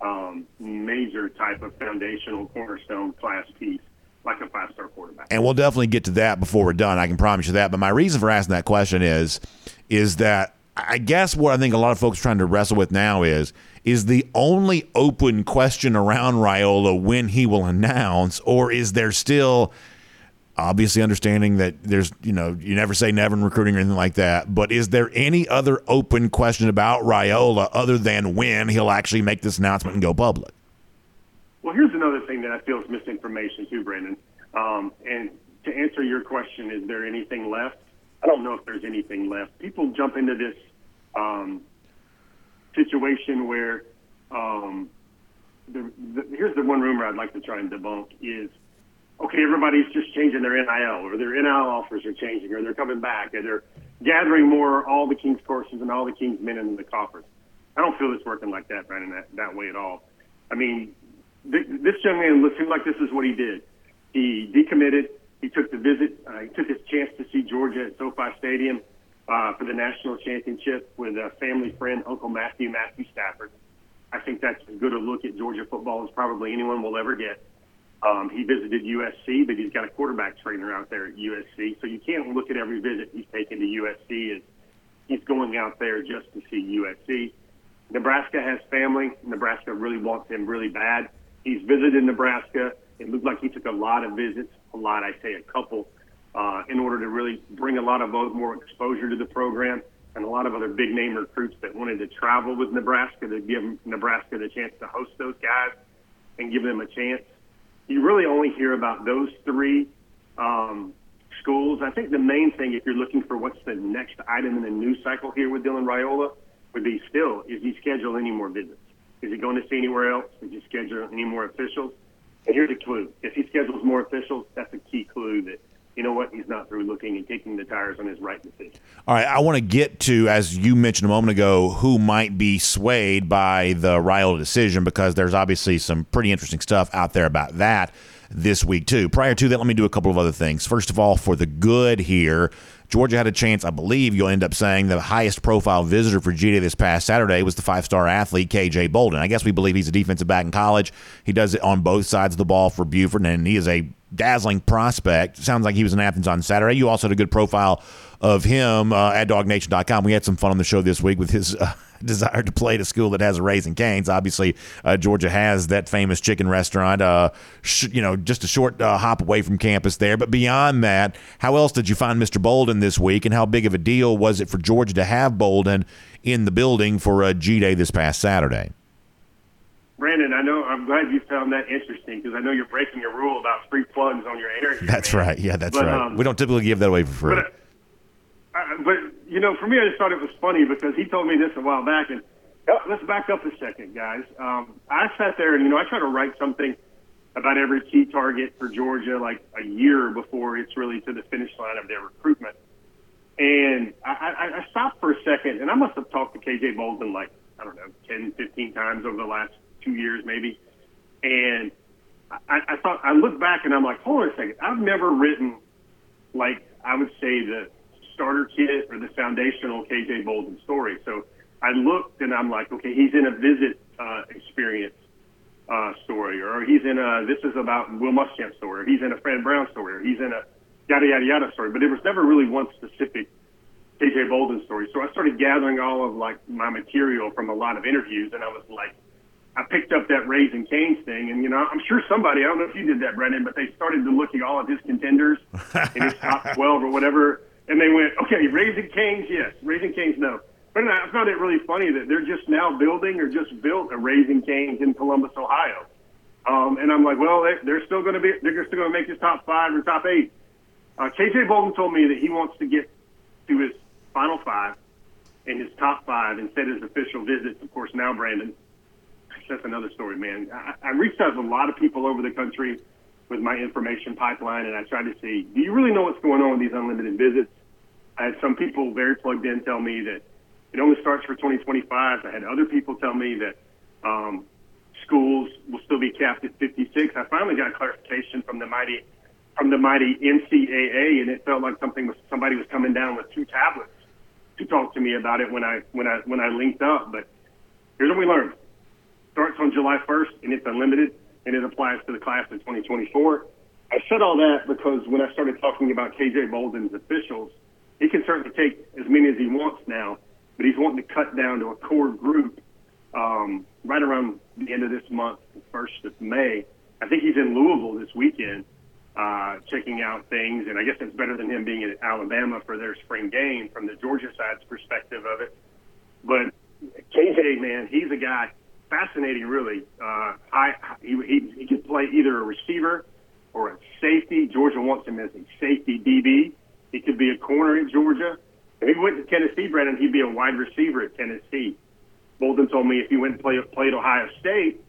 um, major type of foundational cornerstone class piece like a five star quarterback. And we'll definitely get to that before we're done. I can promise you that. But my reason for asking that question is, is that I guess what I think a lot of folks are trying to wrestle with now is is the only open question around Raiola when he will announce, or is there still obviously understanding that there's you know you never say never in recruiting or anything like that but is there any other open question about Raiola other than when he'll actually make this announcement and go public? Well here's another thing that i feel is misinformation too brandon. Um, and to answer your question is there anything left? I don't know if there's anything left. People jump into this um, situation where um, the, the, here's the one rumor I'd like to try and debunk is okay, everybody's just changing their NIL or their NIL offers are changing or they're coming back and they're gathering more all the King's courses and all the King's men in the coffers. I don't feel it's working like that, Brandon, that, that way at all. I mean, th- this young man looks like this is what he did. He decommitted. He took the visit. Uh, he took his chance to see Georgia at SoFi Stadium uh, for the national championship with a family friend, Uncle Matthew, Matthew Stafford. I think that's as good a look at Georgia football as probably anyone will ever get. Um, he visited USC, but he's got a quarterback trainer out there at USC. So you can't look at every visit he's taken to USC as he's going out there just to see USC. Nebraska has family. Nebraska really wants him really bad. He's visited Nebraska. It looked like he took a lot of visits, a lot, I say a couple, uh, in order to really bring a lot of more exposure to the program and a lot of other big name recruits that wanted to travel with Nebraska to give Nebraska the chance to host those guys and give them a chance. You really only hear about those three um, schools. I think the main thing, if you're looking for what's the next item in the news cycle here with Dylan Raiola, would be still, is he schedule any more visits? Is he going to see anywhere else? Is he schedule any more officials? And here's a clue. If he schedules more officials, that's a key clue that you know what? He's not through looking and kicking the tires on his right decision. All right, I want to get to, as you mentioned a moment ago, who might be swayed by the Raiola decision because there's obviously some pretty interesting stuff out there about that this week too. Prior to that, let me do a couple of other things. First of all, for the good here, Georgia had a chance, I believe you'll end up saying the highest profile visitor for G Day this past Saturday was the five star athlete, KJ Bolden. I guess we believe he's a defensive back in college. He does it on both sides of the ball for Buford, and he is a dazzling prospect. Sounds like he was in Athens on Saturday. You also had a good profile of him uh, at DawgNation.com. We had some fun on the show this week with his. Uh, desire to play at a school that has a Raising Cane's. Obviously, uh, Georgia has that famous chicken restaurant, uh, sh- you know, just a short uh, hop away from campus there. But beyond that, how else did you find Mr. Bolden this week, and how big of a deal was it for Georgia to have Bolden in the building for a G Day this past Saturday? Brandon, I know I'm glad you found that interesting because I know you're breaking a rule about free plugs on your air. That's man. right. Yeah, that's but, right. Um, we don't typically give that away for free. But, uh, but you know, for me, I just thought it was funny because he told me this a while back, and oh, let's back up a second, guys. Um, I sat there and you know I try to write something about every key target for Georgia like a year before it's really to the finish line of their recruitment. And I, I, I stopped for a second, and I must have talked to KJ Bolden like I don't know 10, 15 times over the last two years maybe. And I, I thought I look back and I'm like, hold on a second. I've never written like I would say the starter kit or the foundational KJ Bolden story. So I looked and I'm like, okay, he's in a visit uh, experience uh, story, or he's in a this is about Will Muschamp story, or he's in a Fran Brown story, or he's in a yada yada yada story. But there was never really one specific KJ Bolden story. So I started gathering all of like my material from a lot of interviews, and I was like, I picked up that Raising Cane's thing, and you know, I'm sure somebody, I don't know if you did that, Brendan, but they started to look at all of his contenders in his top 12 or whatever, and they went, okay, Raising Cane's, yes, Raising Cane's, no. But I found it really funny that they're just now building or just built a Raising Cane's in Columbus, Ohio. Um, and I'm like, well, they, they're still going to be, they're still going to make his top five or top eight. Uh, KJ Bolden told me that he wants to get to his final five and his top five and set his official visits. Of course, now Brandon that's another story, man. I, I reached out to a lot of people over the country with my information pipeline, and I tried to see, do you really know what's going on with these unlimited visits? I had some people very plugged in tell me that it only starts for 2025. I had other people tell me that um, schools will still be capped at 56. I finally got clarification from the mighty from the mighty NCAA, and it felt like something was somebody was coming down with two tablets to talk to me about it when I when I when I linked up. But here's what we learned starts on July 1st and it's unlimited and it applies to the class of 2024. I said all that because when I started talking about KJ Bolden's officials, he can certainly take as many as he wants now, but he's wanting to cut down to a core group um, right around the end of this month, the first of May. I think he's in Louisville this weekend, uh, checking out things, and I guess it's better than him being in Alabama for their spring game from the Georgia side's perspective of it. But KJ, man, he's a guy fascinating, really. Uh, I, he, he, he could play either a receiver or a safety. Georgia wants him as a safety DB. He could be a corner at Georgia. If he went to Tennessee, Brandon, he'd be a wide receiver at Tennessee. Bolden told me if he went and play, played Ohio State,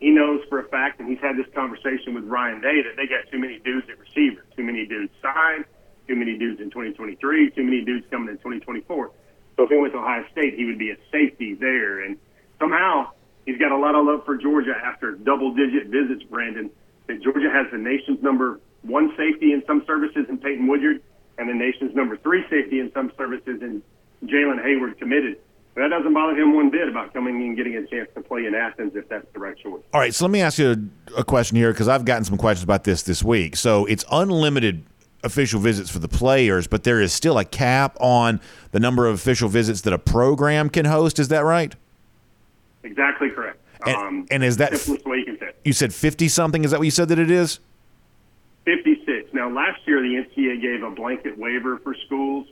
he knows for a fact, and he's had this conversation with Ryan Day, that they got too many dudes at receiver, too many dudes signed, too many dudes in 2023, too many dudes coming in 2024. So if he went to Ohio State, he would be a safety there. And somehow he's got a lot of love for Georgia after double-digit visits, Brandon. That Georgia has the nation's number one safety in some services in Peyton Woodyard, and the nation's number three safety in some services in Jalen Hayward committed. But that doesn't bother him one bit about coming and getting a chance to play in Athens if that's the right choice. All right, so let me ask you a, a question here because I've gotten some questions about this this week. So it's unlimited official visits for the players, but there is still a cap on the number of official visits that a program can host. Is that right? Exactly correct. And, um, and is that simplest way you can say it. you said fifty something? Is that what you said that it is? 56. Now, last year the NCAA gave a blanket waiver for schools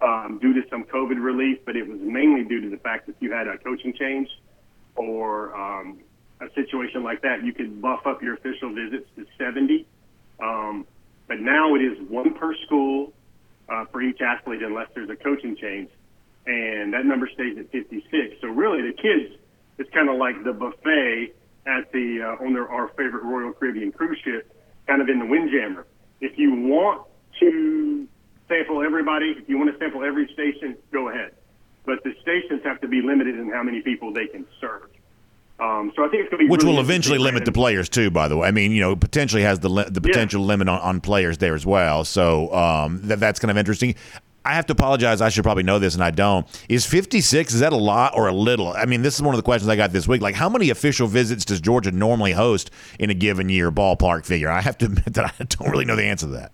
um, due to some COVID relief, but it was mainly due to the fact that you had a coaching change or um, a situation like that, you could buff up your official visits to 70. Um, but now it is one per school uh, for each athlete unless there's a coaching change, and that number stays at 56. So really, the kids, it's kind of like the buffet at the uh, on their, our favorite Royal Caribbean cruise ship, kind of in the Windjammer. If you want to sample everybody, if you want to sample every station, go ahead. But the stations have to be limited in how many people they can serve. Um, so I think it's going to be Which really will eventually limit the players too. By the way, I mean you know potentially has the li- the potential limit on, on players there as well. So um, that that's kind of interesting. I have to apologize. I should probably know this, and I don't. Is 56, is that a lot or a little? I mean, this is one of the questions I got this week. Like, how many official visits does Georgia normally host in a given year, ballpark figure? I have to admit that I don't really know the answer to that.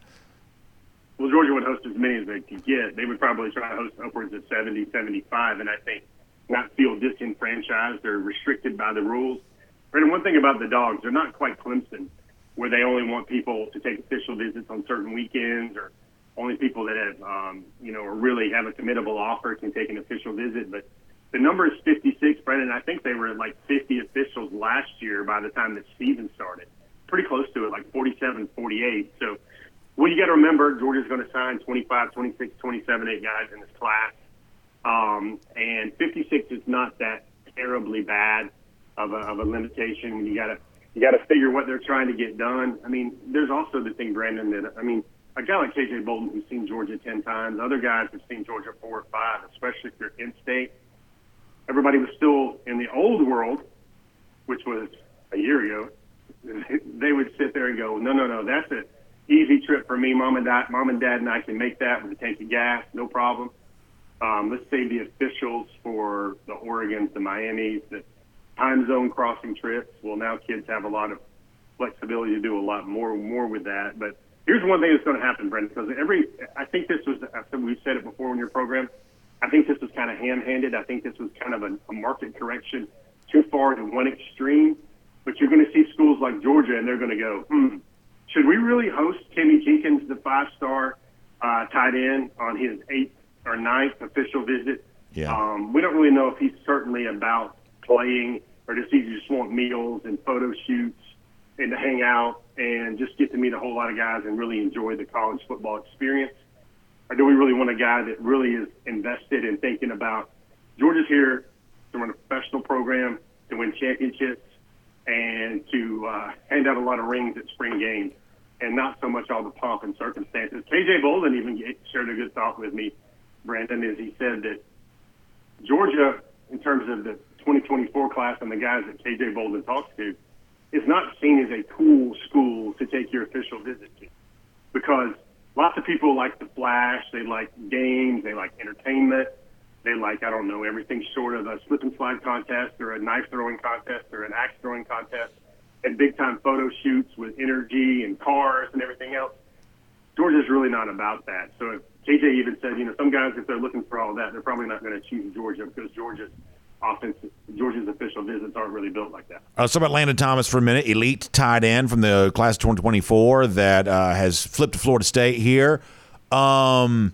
Well, Georgia would host as many as they could get. They would probably try to host upwards of 70, 75, and I think not feel disenfranchised or restricted by the rules. And one thing about the dogs, they're not quite Clemson, where they only want people to take official visits on certain weekends or only people that have, um, you know, really have a committable offer can take an official visit. But the number is 56, Brandon. I think they were like 50 officials last year by the time the season started. Pretty close to it, like 47, 48. So, well, you got to remember, Georgia's going to sign 25, 26, 27, 8 guys in this class. Um, and 56 is not that terribly bad of a, of a limitation you got to you got to figure what they're trying to get done. I mean, there's also the thing, Brandon, that I mean, a guy like KJ Bolden who's seen Georgia 10 times, other guys have seen Georgia four or five, especially if you're in state. Everybody was still in the old world, which was a year ago. They would sit there and go, no, no, no, that's an easy trip for me. Mom and dad, mom and dad and I can make that with a tank of gas, no problem. Um, let's save the officials for the Oregons, the Miamis, the time zone crossing trips. Well, now kids have a lot of flexibility to do a lot more more with that. But here's one thing that's going to happen, Brent, because every I think this was I said we've said it before in your program. I think this was kind of ham-handed. I think this was kind of a, a market correction too far to one extreme. But you're going to see schools like Georgia, and they're going to go, hmm, should we really host Timmy Jenkins, the five-star uh, tight end, on his eighth or ninth official visit? Yeah. Um, we don't really know if he's certainly about playing or does he just want meals and photo shoots and to hang out and just get to meet a whole lot of guys and really enjoy the college football experience? Or do we really want a guy that really is invested in thinking about Georgia's here to run a professional program, to win championships, and to uh, hand out a lot of rings at spring games, and not so much all the pomp and circumstances. KJ Bolden even shared a good thought with me, Brandon, as he said that Georgia, in terms of the 2024 class and the guys that KJ Bolden talks to, is not seen as a cool school to take your official visit to. Because lots of people like the flash, they like games, they like entertainment, they like, I don't know, everything short of a slip and slide contest or a knife throwing contest or an axe throwing contest and big time photo shoots with energy and cars and everything else. Georgia's really not about that. So if KJ even said, you know, some guys, if they're looking for all that, they're probably not going to choose Georgia because Georgia's offense, Georgia's official visits aren't really built like that. Uh, talk about Landon Thomas for a minute. Elite tight end from the class of 2024 that uh, has flipped to Florida State here. Um,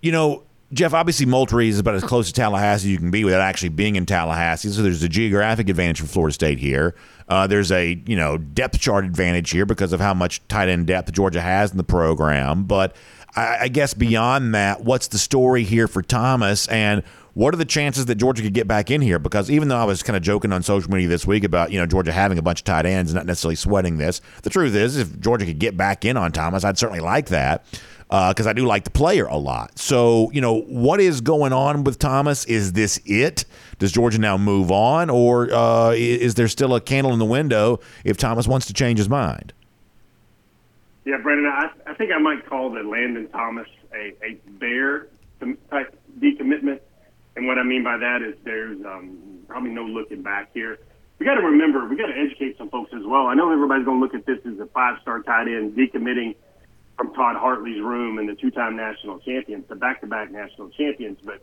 you know, Jeff, obviously Moultrie is about as close to Tallahassee as you can be without actually being in Tallahassee. So there's a geographic advantage for Florida State here. Uh, there's a you know depth chart advantage here because of how much tight end depth Georgia has in the program. But I, I guess beyond that, what's the story here for Thomas, and What are the chances that Georgia could get back in here? Because even though I was kind of joking on social media this week about you know Georgia having a bunch of tight ends, and not necessarily sweating this, the truth is if Georgia could get back in on Thomas, I'd certainly like that because uh, I do like the player a lot. So, you know, what is going on with Thomas? Is this it? Does Georgia now move on, or uh, is there still a candle in the window if Thomas wants to change his mind? Yeah, Brandon, I, I think I might call the Landon Thomas a, a bear type decommitment. And what I mean by that is there's um, probably no looking back here. We got to remember, we got to educate some folks as well. I know everybody's going to look at this as a five star tight end decommitting from Todd Hartley's room and the two time national champions, the back to back national champions. But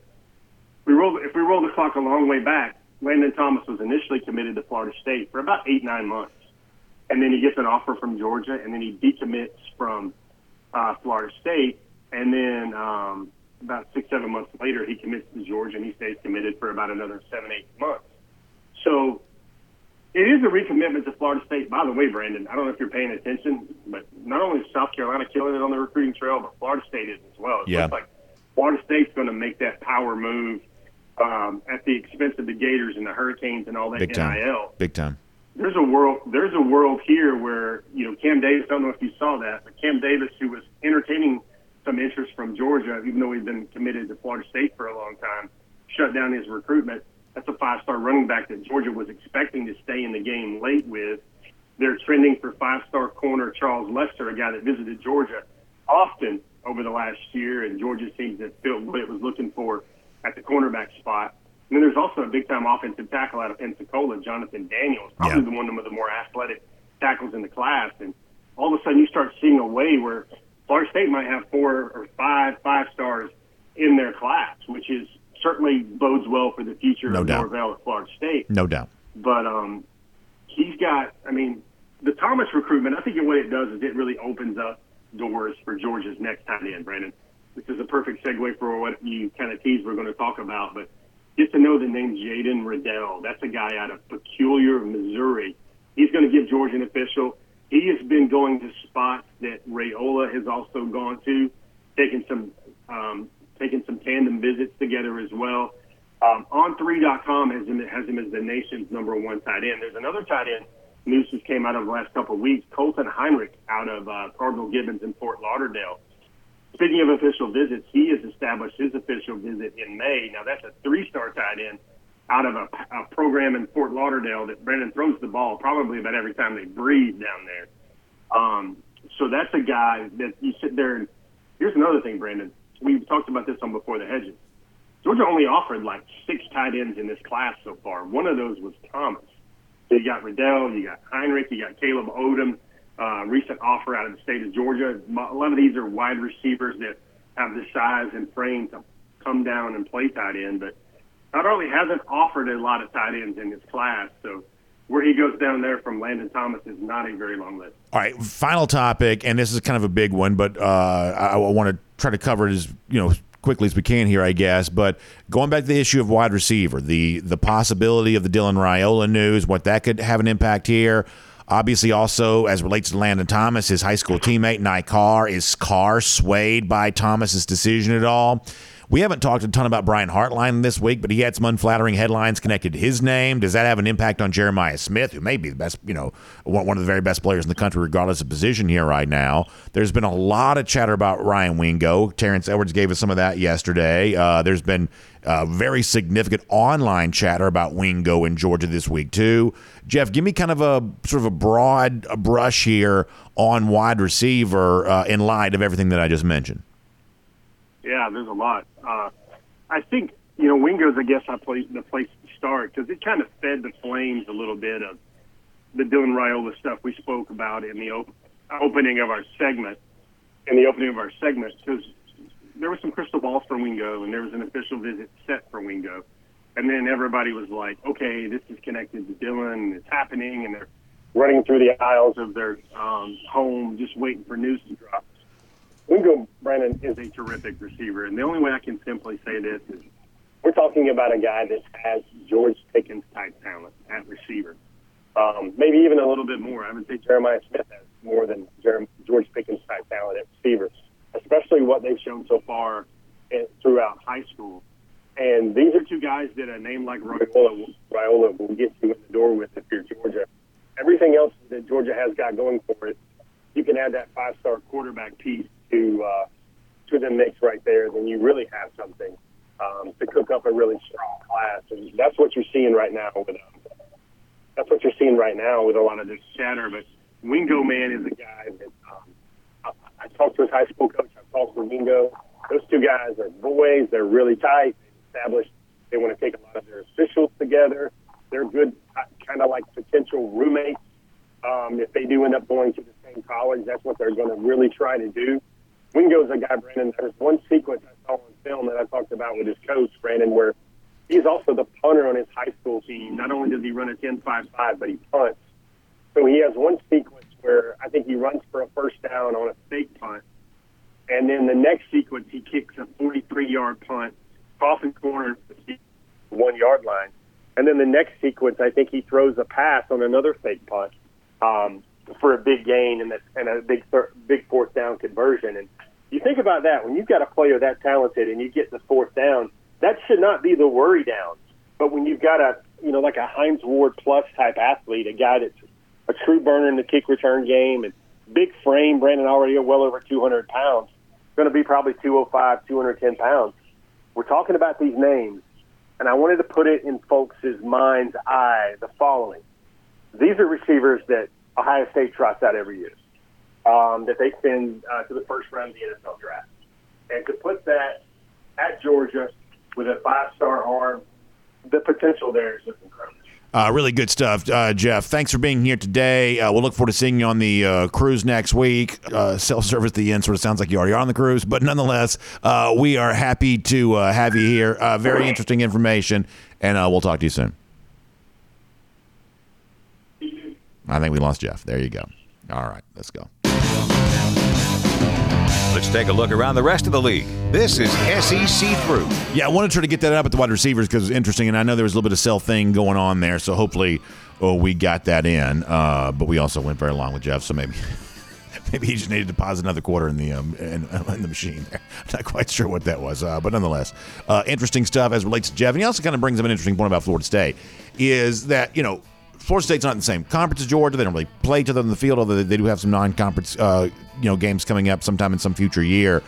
we roll, if we roll the clock a long way back, Landon Thomas was initially committed to Florida State for about eight, nine months. And then he gets an offer from Georgia, and then he decommits from uh, Florida State. And then um, about six, seven months later, he commits to Georgia, and he stays committed for about another seven, eight months. So it is a recommitment to Florida State. By the way, Brandon, I don't know if you're paying attention, but not only is South Carolina killing it on the recruiting trail, but Florida State is as well. It yeah. looks like Florida State's going to make that power move um, at the expense of the Gators and the Hurricanes and all that Big time. Big time. There's a world. There's a world here where you know Cam Davis. I don't know if you saw that, but Cam Davis, who was entertaining some interest from Georgia, even though he'd been committed to Florida State for a long time, shut down his recruitment that's a five star running back that Georgia was expecting to stay in the game late with. They're trending for five star corner Charles Lester, a guy that visited Georgia often over the last year, and Georgia seems to feel what it was looking for at the cornerback spot. And then there's also a big time offensive tackle out of Pensacola, Jonathan Daniels, probably Yeah. the one of the more athletic tackles in the class. And all of a sudden you start seeing a way where Florida State might have four or five five stars in their class, which is certainly bodes well for the future No of doubt. Norvell at Florida State. No doubt. But um, he's got, I mean, the Thomas recruitment, I think what it does is it really opens up doors for Georgia's next tight end, Brandon. This is a perfect segue for what you kind of teased we're going to talk about. But just to know the name Jaden Reddell, that's a guy out of Peculiar, Missouri. He's going to give Georgia an official. He has been going to spots that Raiola has also gone to, taking some um, taking some tandem visits together as well. Um, On3.com has him, has him as the nation's number one tight end. There's another tight end news just came out of the last couple of weeks. Colton Heinrich out of uh, Cardinal Gibbons in Fort Lauderdale. Speaking of official visits, he has established his official visit in May. Now that's a three-star tight end out of a, a program in Fort Lauderdale that Brandon throws the ball probably about every time they breathe down there. Um, so that's a guy that you sit there and here's another thing, Brandon. We talked about this on Before the Hedges. Georgia only offered like six tight ends in this class so far. One of those was Thomas. So you got Reddell, you got Heinrich, you got Caleb Odom, uh, recent offer out of the state of Georgia. A lot of these are wide receivers that have the size and frame to come down and play tight end, but not only hasn't offered a lot of tight ends in his class, so where he goes down there from Landon Thomas is not a very long list. All right, final topic, and this is kind of a big one, but uh, I, I want to try to cover it as you know quickly as we can here, I guess. But going back to the issue of wide receiver, the the possibility of the Dylan Raiola news, what that could have an impact here. Obviously, also as relates to Landon Thomas, his high school teammate, Ny Carr, is Carr swayed by Thomas's decision at all? We haven't talked a ton about Brian Hartline this week, but he had some unflattering headlines connected to his name. Does that have an impact on Jeremiah Smith, who may be the best, you know, one of the very best players in the country, regardless of position here right now? There's been a lot of chatter about Ryan Wingo. Terrence Edwards gave us some of that yesterday. Uh, there's been uh, very significant online chatter about Wingo in Georgia this week too. Jeff, give me kind of a sort of a broad brush here on wide receiver uh, in light of everything that I just mentioned. Yeah, there's a lot. Uh, I think you know Wingo's. I guess I place the place to start because it kind of fed the flames a little bit of the Dylan Raiola stuff we spoke about in the op- opening of our segment. In the opening of our segment, because there was some crystal balls for Wingo, and there was an official visit set for Wingo, and then everybody was like, "Okay, this is connected to Dylan, it's happening," and they're running through the aisles of their um, home, just waiting for news to drop. Wingo Brennan is a terrific receiver, and the only way I can simply say this is we're talking about a guy that has George Pickens type talent at receiver. Um, maybe even a little bit more. I would say Jeremiah Smith has more than George Pickens type talent at receiver, especially what they've shown so far throughout high school. And these are two guys that a name like Raiola will get you in the door with if you're Georgia. Everything else that Georgia has got going for it, you can add that five-star quarterback piece to uh, to the mix right there. Then you really have something um, to cook up a really strong class, and that's what you're seeing right now with um, that's what you're seeing right now with a lot of this chatter. But Wingo man is a guy that um, I, I talked to his high school coach. I talked to Wingo. Those two guys are boys. They're really tight. They established. They want to take a lot of their officials together. They're good, kind of like potential roommates. Um, if they do end up going to the same college, that's what they're going to really try to do. Wingo's a guy, Brandon. There's one sequence I saw on film that I talked about with his coach, Brandon, where he's also the punter on his high school team. Not only does he run a 10-5-5, but he punts. So he has one sequence where I think he runs for a first down on a fake punt, and then the next sequence he kicks a 43-yard punt, coffin corner, one yard line, and then the next sequence I think he throws a pass on another fake punt um, for a big gain and, that, and a big thir- big fourth down conversion. And you think about that when you've got a player that talented and you get the fourth down, that should not be the worry down. But when you've got a you know like a Hines Ward plus type athlete, a guy that's a true burner in the kick return game and big frame, Brandon already well over 200 pounds, going to be probably 205, 210 pounds. We're talking about these names, and I wanted to put it in folks' mind's eye the following. These are receivers that Ohio State trots out every year, um, that they send uh, to the first round of the NFL draft. And to put that at Georgia with a five-star arm, the potential there is just incredible. Uh, really good stuff, uh, Jeff. Thanks for being here today. Uh, we'll look forward to seeing you on the uh, cruise next week. Uh, Self service at the end sort of sounds like you already are on the cruise, but nonetheless, uh, we are happy to have you here. very interesting information, and we'll talk to you soon. I think we lost Jeff. There you go. All right, let's go. Let's take a look around the rest of the league. This is SEC through. Yeah, I wanted to try to get that up at the wide receivers because it's interesting, and I know there was a little bit of self thing going on there, so hopefully oh, we got that in. Uh, but we also went very long with Jeff, so maybe maybe he just needed to pause another quarter in the um, in, in the machine there. I'm not quite sure what that was, uh, but nonetheless, uh, interesting stuff as relates to Jeff. And he also kind of brings up an interesting point about Florida State, is that you know Florida State's not in the same conference as Georgia. They don't really play each other in the field, although they do have some non-conference, uh, you know, games coming up sometime in some future year.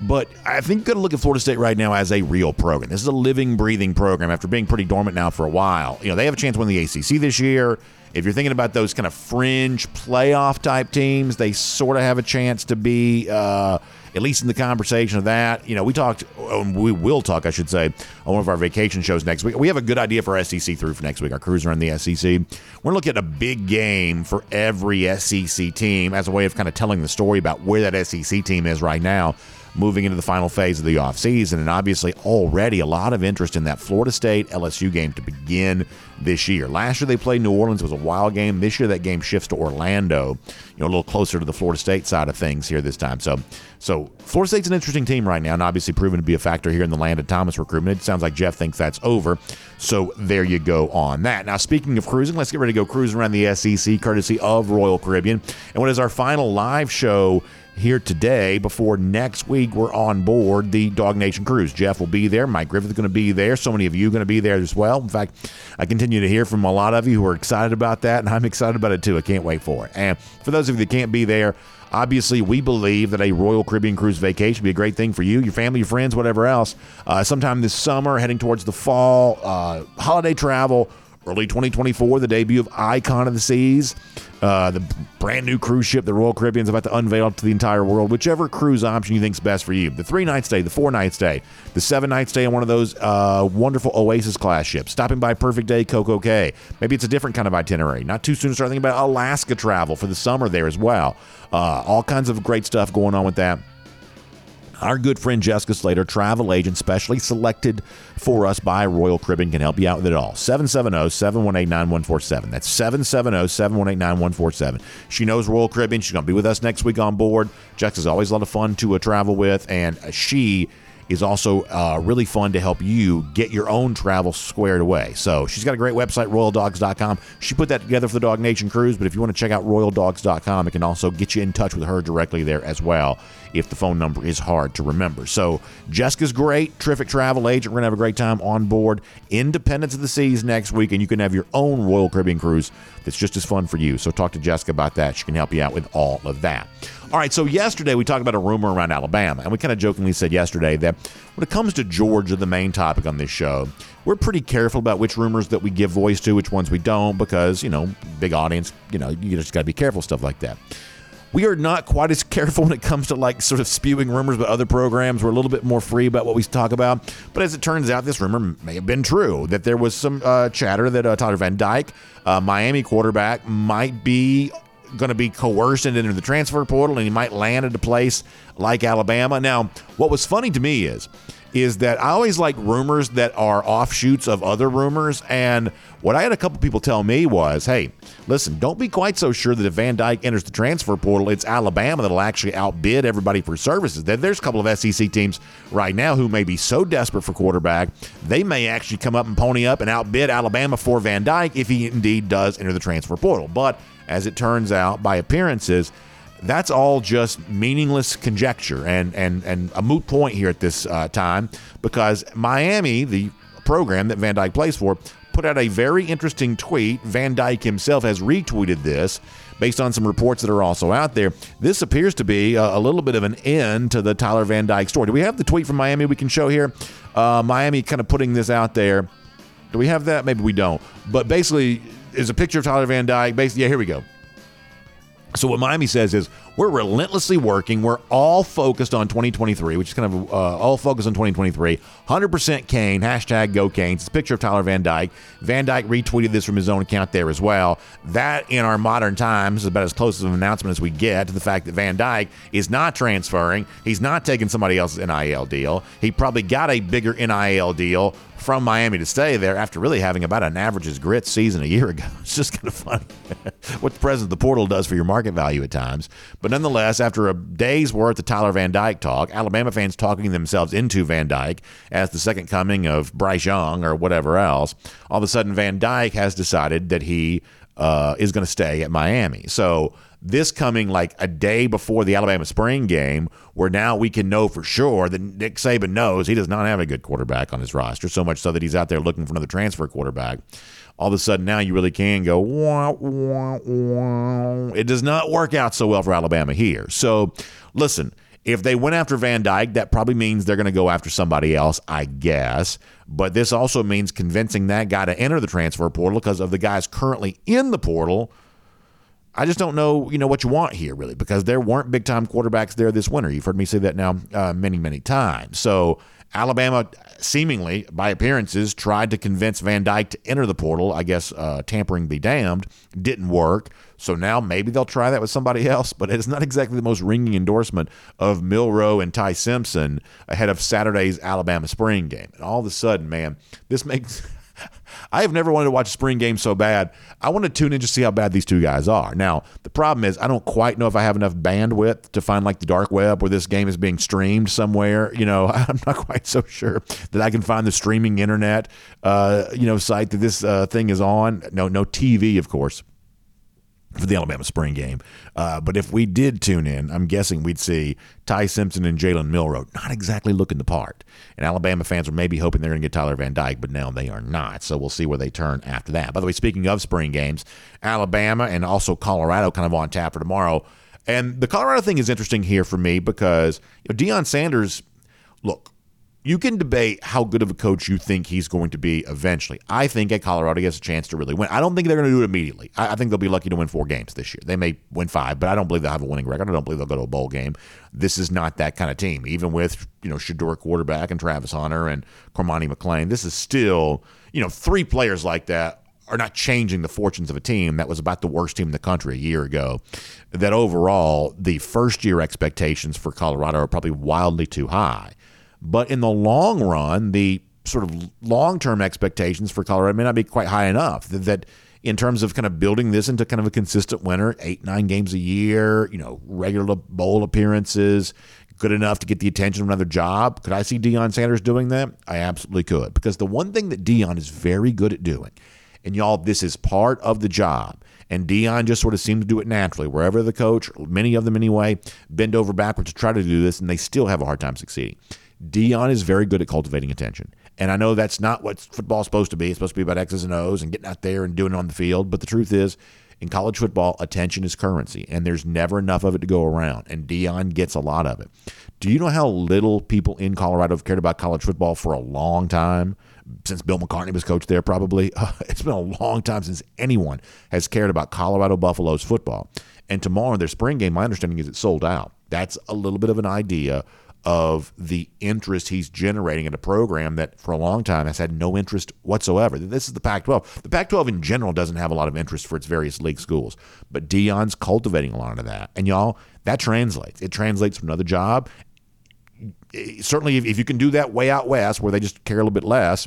But I think you're going to look at Florida State right now as a real program. This is a living, breathing program after being pretty dormant now for a while. You know, they have a chance to win the ACC this year. If you're thinking about those kind of fringe playoff type teams, they sort of have a chance to be. Uh, at least in the conversation of that. You know, we talked, um, we will talk, I should say, on one of our vacation shows next week. We have a good idea for SEC through for next week. Our cruiser in the SEC. We're looking at a big game for every SEC team as a way of kind of telling the story about where that SEC team is right now moving into the final phase of the offseason. And obviously, already a lot of interest in that Florida State LSU game to begin this year. Last year, they played New Orleans. It was a wild game. This year, that game shifts to Orlando, you know, a little closer to the Florida State side of things here this time. So, so Florida State's an interesting team right now, and obviously proven to be a factor here in the Landon Thomas recruitment. It sounds like Jeff thinks that's over. So there you go on that. Now, speaking of cruising, let's get ready to go cruising around the SEC, courtesy of Royal Caribbean. And what is our final live show? Here today before next week we're on board the DawgNation cruise. Jeff will be there. Mike Griffith is going to be there. So many of you are going to be there as well. In fact, I continue to hear from a lot of you who are excited about that, and I'm excited about it too. I can't wait for it. And for those of you that can't be there, obviously we believe that a Royal Caribbean cruise vacation would be a great thing for you, your family, your friends, whatever else. Uh, sometime this summer, heading towards the fall, uh, holiday travel early 2024, the debut of Icon of the Seas, uh, the brand new cruise ship the Royal Caribbean is about to unveil to the entire world. Whichever cruise option you think is best for you. The three night stay, the four night stay, the seven night stay on one of those uh, wonderful Oasis class ships, stopping by Perfect Day Coco Cay. Maybe it's a different kind of itinerary. Not too soon to start thinking about Alaska travel for the summer there as well. Uh, all kinds of great stuff going on with that. Our good friend Jessica Slater, travel agent specially selected for us by Royal Caribbean, can help you out with it all. 770 718 9147. That's 770 718 9147. She knows Royal Caribbean. She's going to be with us next week on board. Jessica's always a lot of fun to uh, travel with, and she is also uh, really fun to help you get your own travel squared away. So she's got a great website, royaldogs.com. She put that together for the DawgNation Cruise, but if you want to check out royaldogs.com, it can also get you in touch with her directly there as well if the phone number is hard to remember. So Jessica's great, terrific travel agent. We're going to have a great time on board Independence of the Seas next week, and you can have your own Royal Caribbean cruise that's just as fun for you. So talk to Jessica about that. She can help you out with all of that. All right, so yesterday we talked about a rumor around Alabama, and we kind of jokingly said yesterday that when it comes to Georgia, the main topic on this show, we're pretty careful about which rumors that we give voice to, which ones we don't, because, you know, big audience, you know, you just got to be careful, stuff like that. We are not quite as careful when it comes to like sort of spewing rumors about other programs. We're a little bit more free about what we talk about. But as it turns out, this rumor may have been true that there was some uh, chatter that uh, Tyler Van Dyke, uh, Miami quarterback, might be going to be coerced into the transfer portal and he might land at a place like Alabama. Now, what was funny to me is is that I always like rumors that are offshoots of other rumors. And what I had a couple people tell me was, hey, listen, don't be quite so sure that if Van Dyke enters the transfer portal, it's Alabama that'll actually outbid everybody for services. That There's a couple of SEC teams right now who may be so desperate for quarterback, they may actually come up and pony up and outbid Alabama for Van Dyke if he indeed does enter the transfer portal. But as it turns out, by appearances, that's all just meaningless conjecture and, and, and a moot point here at this uh, time because Miami, the program that Van Dyke plays for, put out a very interesting tweet. Van Dyke himself has retweeted this based on some reports that are also out there. This appears to be a, a little bit of an end to the Tyler Van Dyke story. Do we have the tweet from Miami we can show here? Uh, Miami kind of putting this out there. Do we have that? Maybe we don't. But basically, is a picture of Tyler Van Dyke. Basically, yeah, here we go. So what Miami says is we're relentlessly working. We're all focused on 2023, which is kind of uh, all focused on 2023. 100% Cane, hashtag Go Canes. It's a picture of Tyler Van Dyke. Van Dyke retweeted this from his own account there as well. That, in our modern times, is about as close as an announcement as we get to the fact that Van Dyke is not transferring. He's not taking somebody else's NIL deal. He probably got a bigger NIL deal from Miami to stay there after really having about an average as grits season a year ago. It's just kind of funny what the president of the portal does for your market value at times. But nonetheless, after a day's worth of Tyler Van Dyke talk, Alabama fans talking themselves into Van Dyke as the second coming of Bryce Young or whatever else, all of a sudden Van Dyke has decided that he uh, is going to stay at Miami. So this coming like a day before the Alabama spring game, where now we can know for sure that Nick Saban knows he does not have a good quarterback on his roster, so much so that he's out there looking for another transfer quarterback. All of a sudden, now you really can go, wah, wah, wah. it does not work out so well for Alabama here. So, listen, if they went after Van Dyke, that probably means they're going to go after somebody else, I guess. But this also means convincing that guy to enter the transfer portal because of the guys currently in the portal I just don't know, you know, what you want here really, because there weren't big time quarterbacks there this winter. You've heard me say that now uh, many, many times. So Alabama, seemingly by appearances, tried to convince Van Dyke to enter the portal. I guess uh, tampering be damned, didn't work. So now maybe they'll try that with somebody else, but it's not exactly the most ringing endorsement of Milroe and Ty Simpson ahead of Saturday's Alabama spring game. And all of a sudden, man, this makes I have never wanted to watch a spring game so bad. I want to tune in to see how bad these two guys are. Now, the problem is I don't quite know if I have enough bandwidth to find like the dark web where this game is being streamed somewhere. You know, I'm not quite so sure that I can find the streaming internet, uh, you know, site that this uh, thing is on. No, no TV, of course for the Alabama spring game. Uh, but if we did tune in, I'm guessing we'd see Ty Simpson and Jalen Milroe not exactly looking the part. And Alabama fans are maybe hoping they're going to get Tyler Van Dyke, but now they are not. So we'll see where they turn after that. By the way, speaking of spring games, Alabama and also Colorado kind of on tap for tomorrow. And the Colorado thing is interesting here for me because you know, Deion Sanders, look, you can debate how good of a coach you think he's going to be eventually. I think at Colorado he has a chance to really win. I don't think they're going to do it immediately. I, I, think they'll be lucky to win four games this year. They may win five, but I don't believe they'll have a winning record. I don't believe they'll go to a bowl game. This is not that kind of team. Even with you know Shedeur quarterback and Travis Hunter and Cormani McClain, this is still you know three players like that are not changing the fortunes of a team that was about the worst team in the country a year ago. That overall, the first year expectations for Colorado are probably wildly too high. But in the long run, the sort of long term expectations for Colorado may not be quite high enough. That, that in terms of kind of building this into kind of a consistent winner, eight, nine games a year, you know, regular bowl appearances, good enough to get the attention of another job. Could I see Deion Sanders doing that? I absolutely could. Because the one thing that Deion is very good at doing, And y'all, this is part of the job. And Deion just sort of seemed to do it naturally. Wherever the coach, many of them anyway, bend over backwards to try to do this, and they still have a hard time succeeding. Deion is very good at cultivating attention. And I know that's not what football's supposed to be. It's supposed to be about X's and O's and getting out there and doing it on the field. But the truth is, in college football, attention is currency, and there's never enough of it to go around. And Deion gets a lot of it. Do you know how little people in Colorado have cared about college football for a long time? Since Bill McCartney was coach there, probably. it's been a long time since anyone has cared about Colorado Buffaloes football. And tomorrow, their spring game, my understanding is it's sold out. That's a little bit of an idea of the interest he's generating in a program that for a long time has had no interest whatsoever. This is the Pac 12. The Pac 12 in general doesn't have a lot of interest for its various league schools, but Deion's cultivating a lot of that. And y'all, that translates. It translates from another job. Certainly, if you can do that way out west where they just care a little bit less,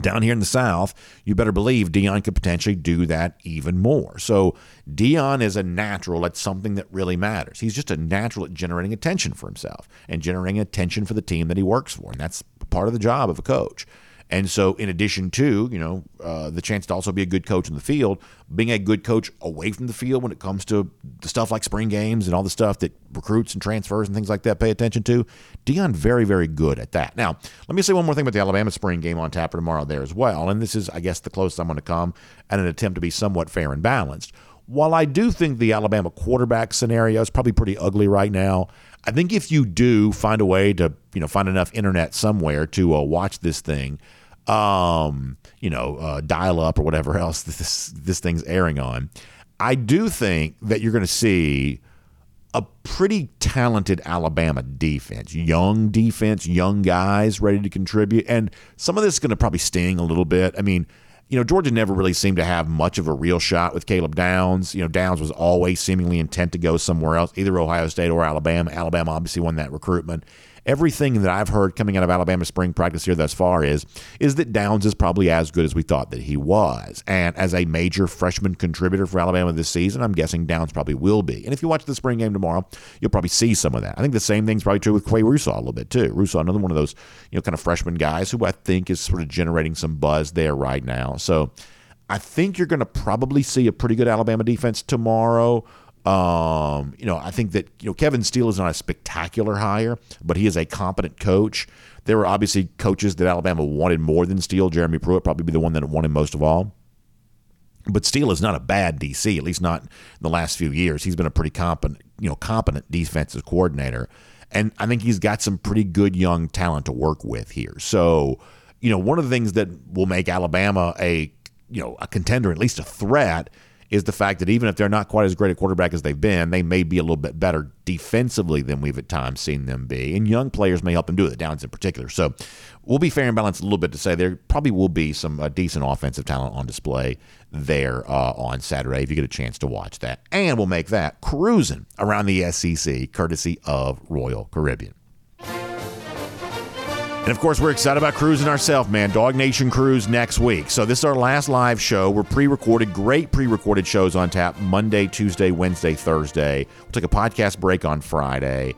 down here in the South, you better believe Deion could potentially do that even more. So Deion is a natural at something that really matters. He's just a natural at generating attention for himself and generating attention for the team that he works for. And that's part of the job of a coach. And so, in addition to you know uh, the chance to also be a good coach in the field, being a good coach away from the field when it comes to the stuff like spring games and all the stuff that recruits and transfers and things like that pay attention to, Deion very very good at that. Now, let me say one more thing about the Alabama spring game on tap for tomorrow there as well. And this is, I guess, the closest I'm going to come at an attempt to be somewhat fair and balanced. While I do think the Alabama quarterback scenario is probably pretty ugly right now, I think if you do find a way to, you know, find enough internet somewhere to uh, watch this thing, um, you know, uh, dial up or whatever else this this thing's airing on, I do think that you're going to see a pretty talented Alabama defense, young defense, young guys ready to contribute, and some of this is going to probably sting a little bit. I mean. You know, Georgia never really seemed to have much of a real shot with Caleb Downs. You know, Downs was always seemingly intent to go somewhere else, either Ohio State or Alabama. Alabama obviously won that recruitment everything that I've heard coming out of Alabama spring practice here thus far is is that Downs is probably as good as we thought that he was. And as a major freshman contributor for Alabama this season, I'm guessing Downs probably will be. And if you watch the spring game tomorrow, you'll probably see some of that. I think the same thing's probably true with Qua Russaw a little bit too. Russaw, another one of those, you know, kind of freshman guys who I think is sort of generating some buzz there right now. So I think you're going to probably see a pretty good Alabama defense tomorrow. Um, you know, I think that you know Kevin Steele is not a spectacular hire, but he is a competent coach. There were obviously coaches that Alabama wanted more than Steele. Jeremy Pruitt probably be the one that wanted most of all. But Steele is not a bad DC, at least not in the last few years. He's been a pretty competent, you know, competent defensive coordinator, and I think he's got some pretty good young talent to work with here. So, you know, one of the things that will make Alabama a you know a contender, at least a threat, is the fact that even if they're not quite as great a quarterback as they've been, they may be a little bit better defensively than we've at times seen them be. And young players may help them do it, the Downs in particular. So we'll be fair and balanced a little bit to say there probably will be some uh, decent offensive talent on display there uh, on Saturday if you get a chance to watch that. And we'll make that cruising around the SEC courtesy of Royal Caribbean. And of course, we're excited about cruising ourselves, man. DawgNation Cruise next week. So this is our last live show. We're pre-recorded, great pre-recorded shows on tap Monday, Tuesday, Wednesday, Thursday. We'll take a podcast break on Friday.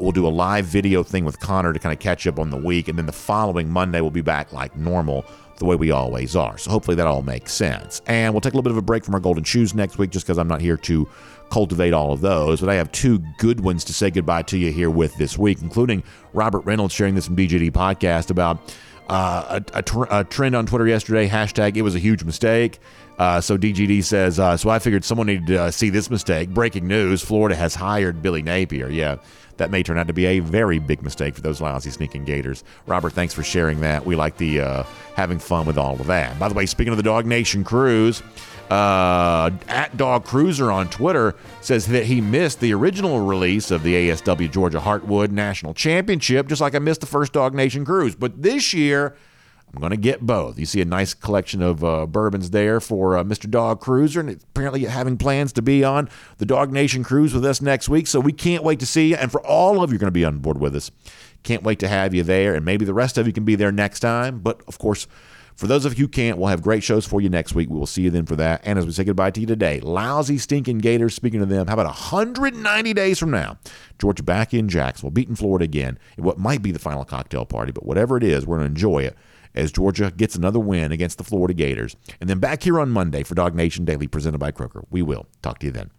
We'll do a live video thing with Connor to kind of catch up on the week, and then the following Monday we'll be back like normal, the way we always are. So hopefully that all makes sense. And we'll take a little bit of a break from our golden shoes next week, just because I'm not here to cultivate all of those. But I have two good ones to say goodbye to you here with this week, including Robert Reynolds sharing this in BGD podcast about uh, a, a, tr- a, trend on Twitter yesterday. Hashtag it was a huge mistake. Uh, so DGD says, uh, so I figured someone needed to uh, see this mistake. Breaking news: Florida has hired Billy Napier. Yeah, that may turn out to be a very big mistake for those lousy sneaking Gators. Robert, thanks for sharing that. We like the uh, having fun with all of that. By the way, speaking of the DawgNation cruise. Uh, at Dog Cruiser on Twitter says that he missed the original release of the ASW Georgia Heartwood National Championship, just like I missed the first DawgNation Cruise. But this year, I'm going to get both. You see a nice collection of uh, bourbons there for uh, Mr. Dog Cruiser, and apparently having plans to be on the DawgNation Cruise with us next week. So we can't wait to see you. And for all of you going to be on board with us, can't wait to have you there. And maybe the rest of you can be there next time. But of course, for those of you who can't, we'll have great shows for you next week. We will see you then for that. And as we say goodbye to you today, lousy, stinking Gators, speaking to them, how about 190 days from now? Georgia back in Jacksonville, beating Florida again in what might be the final cocktail party, but whatever it is, we're going to enjoy it as Georgia gets another win against the Florida Gators. And then back here on Monday for DawgNation Daily presented by Kroger. We will talk to you then.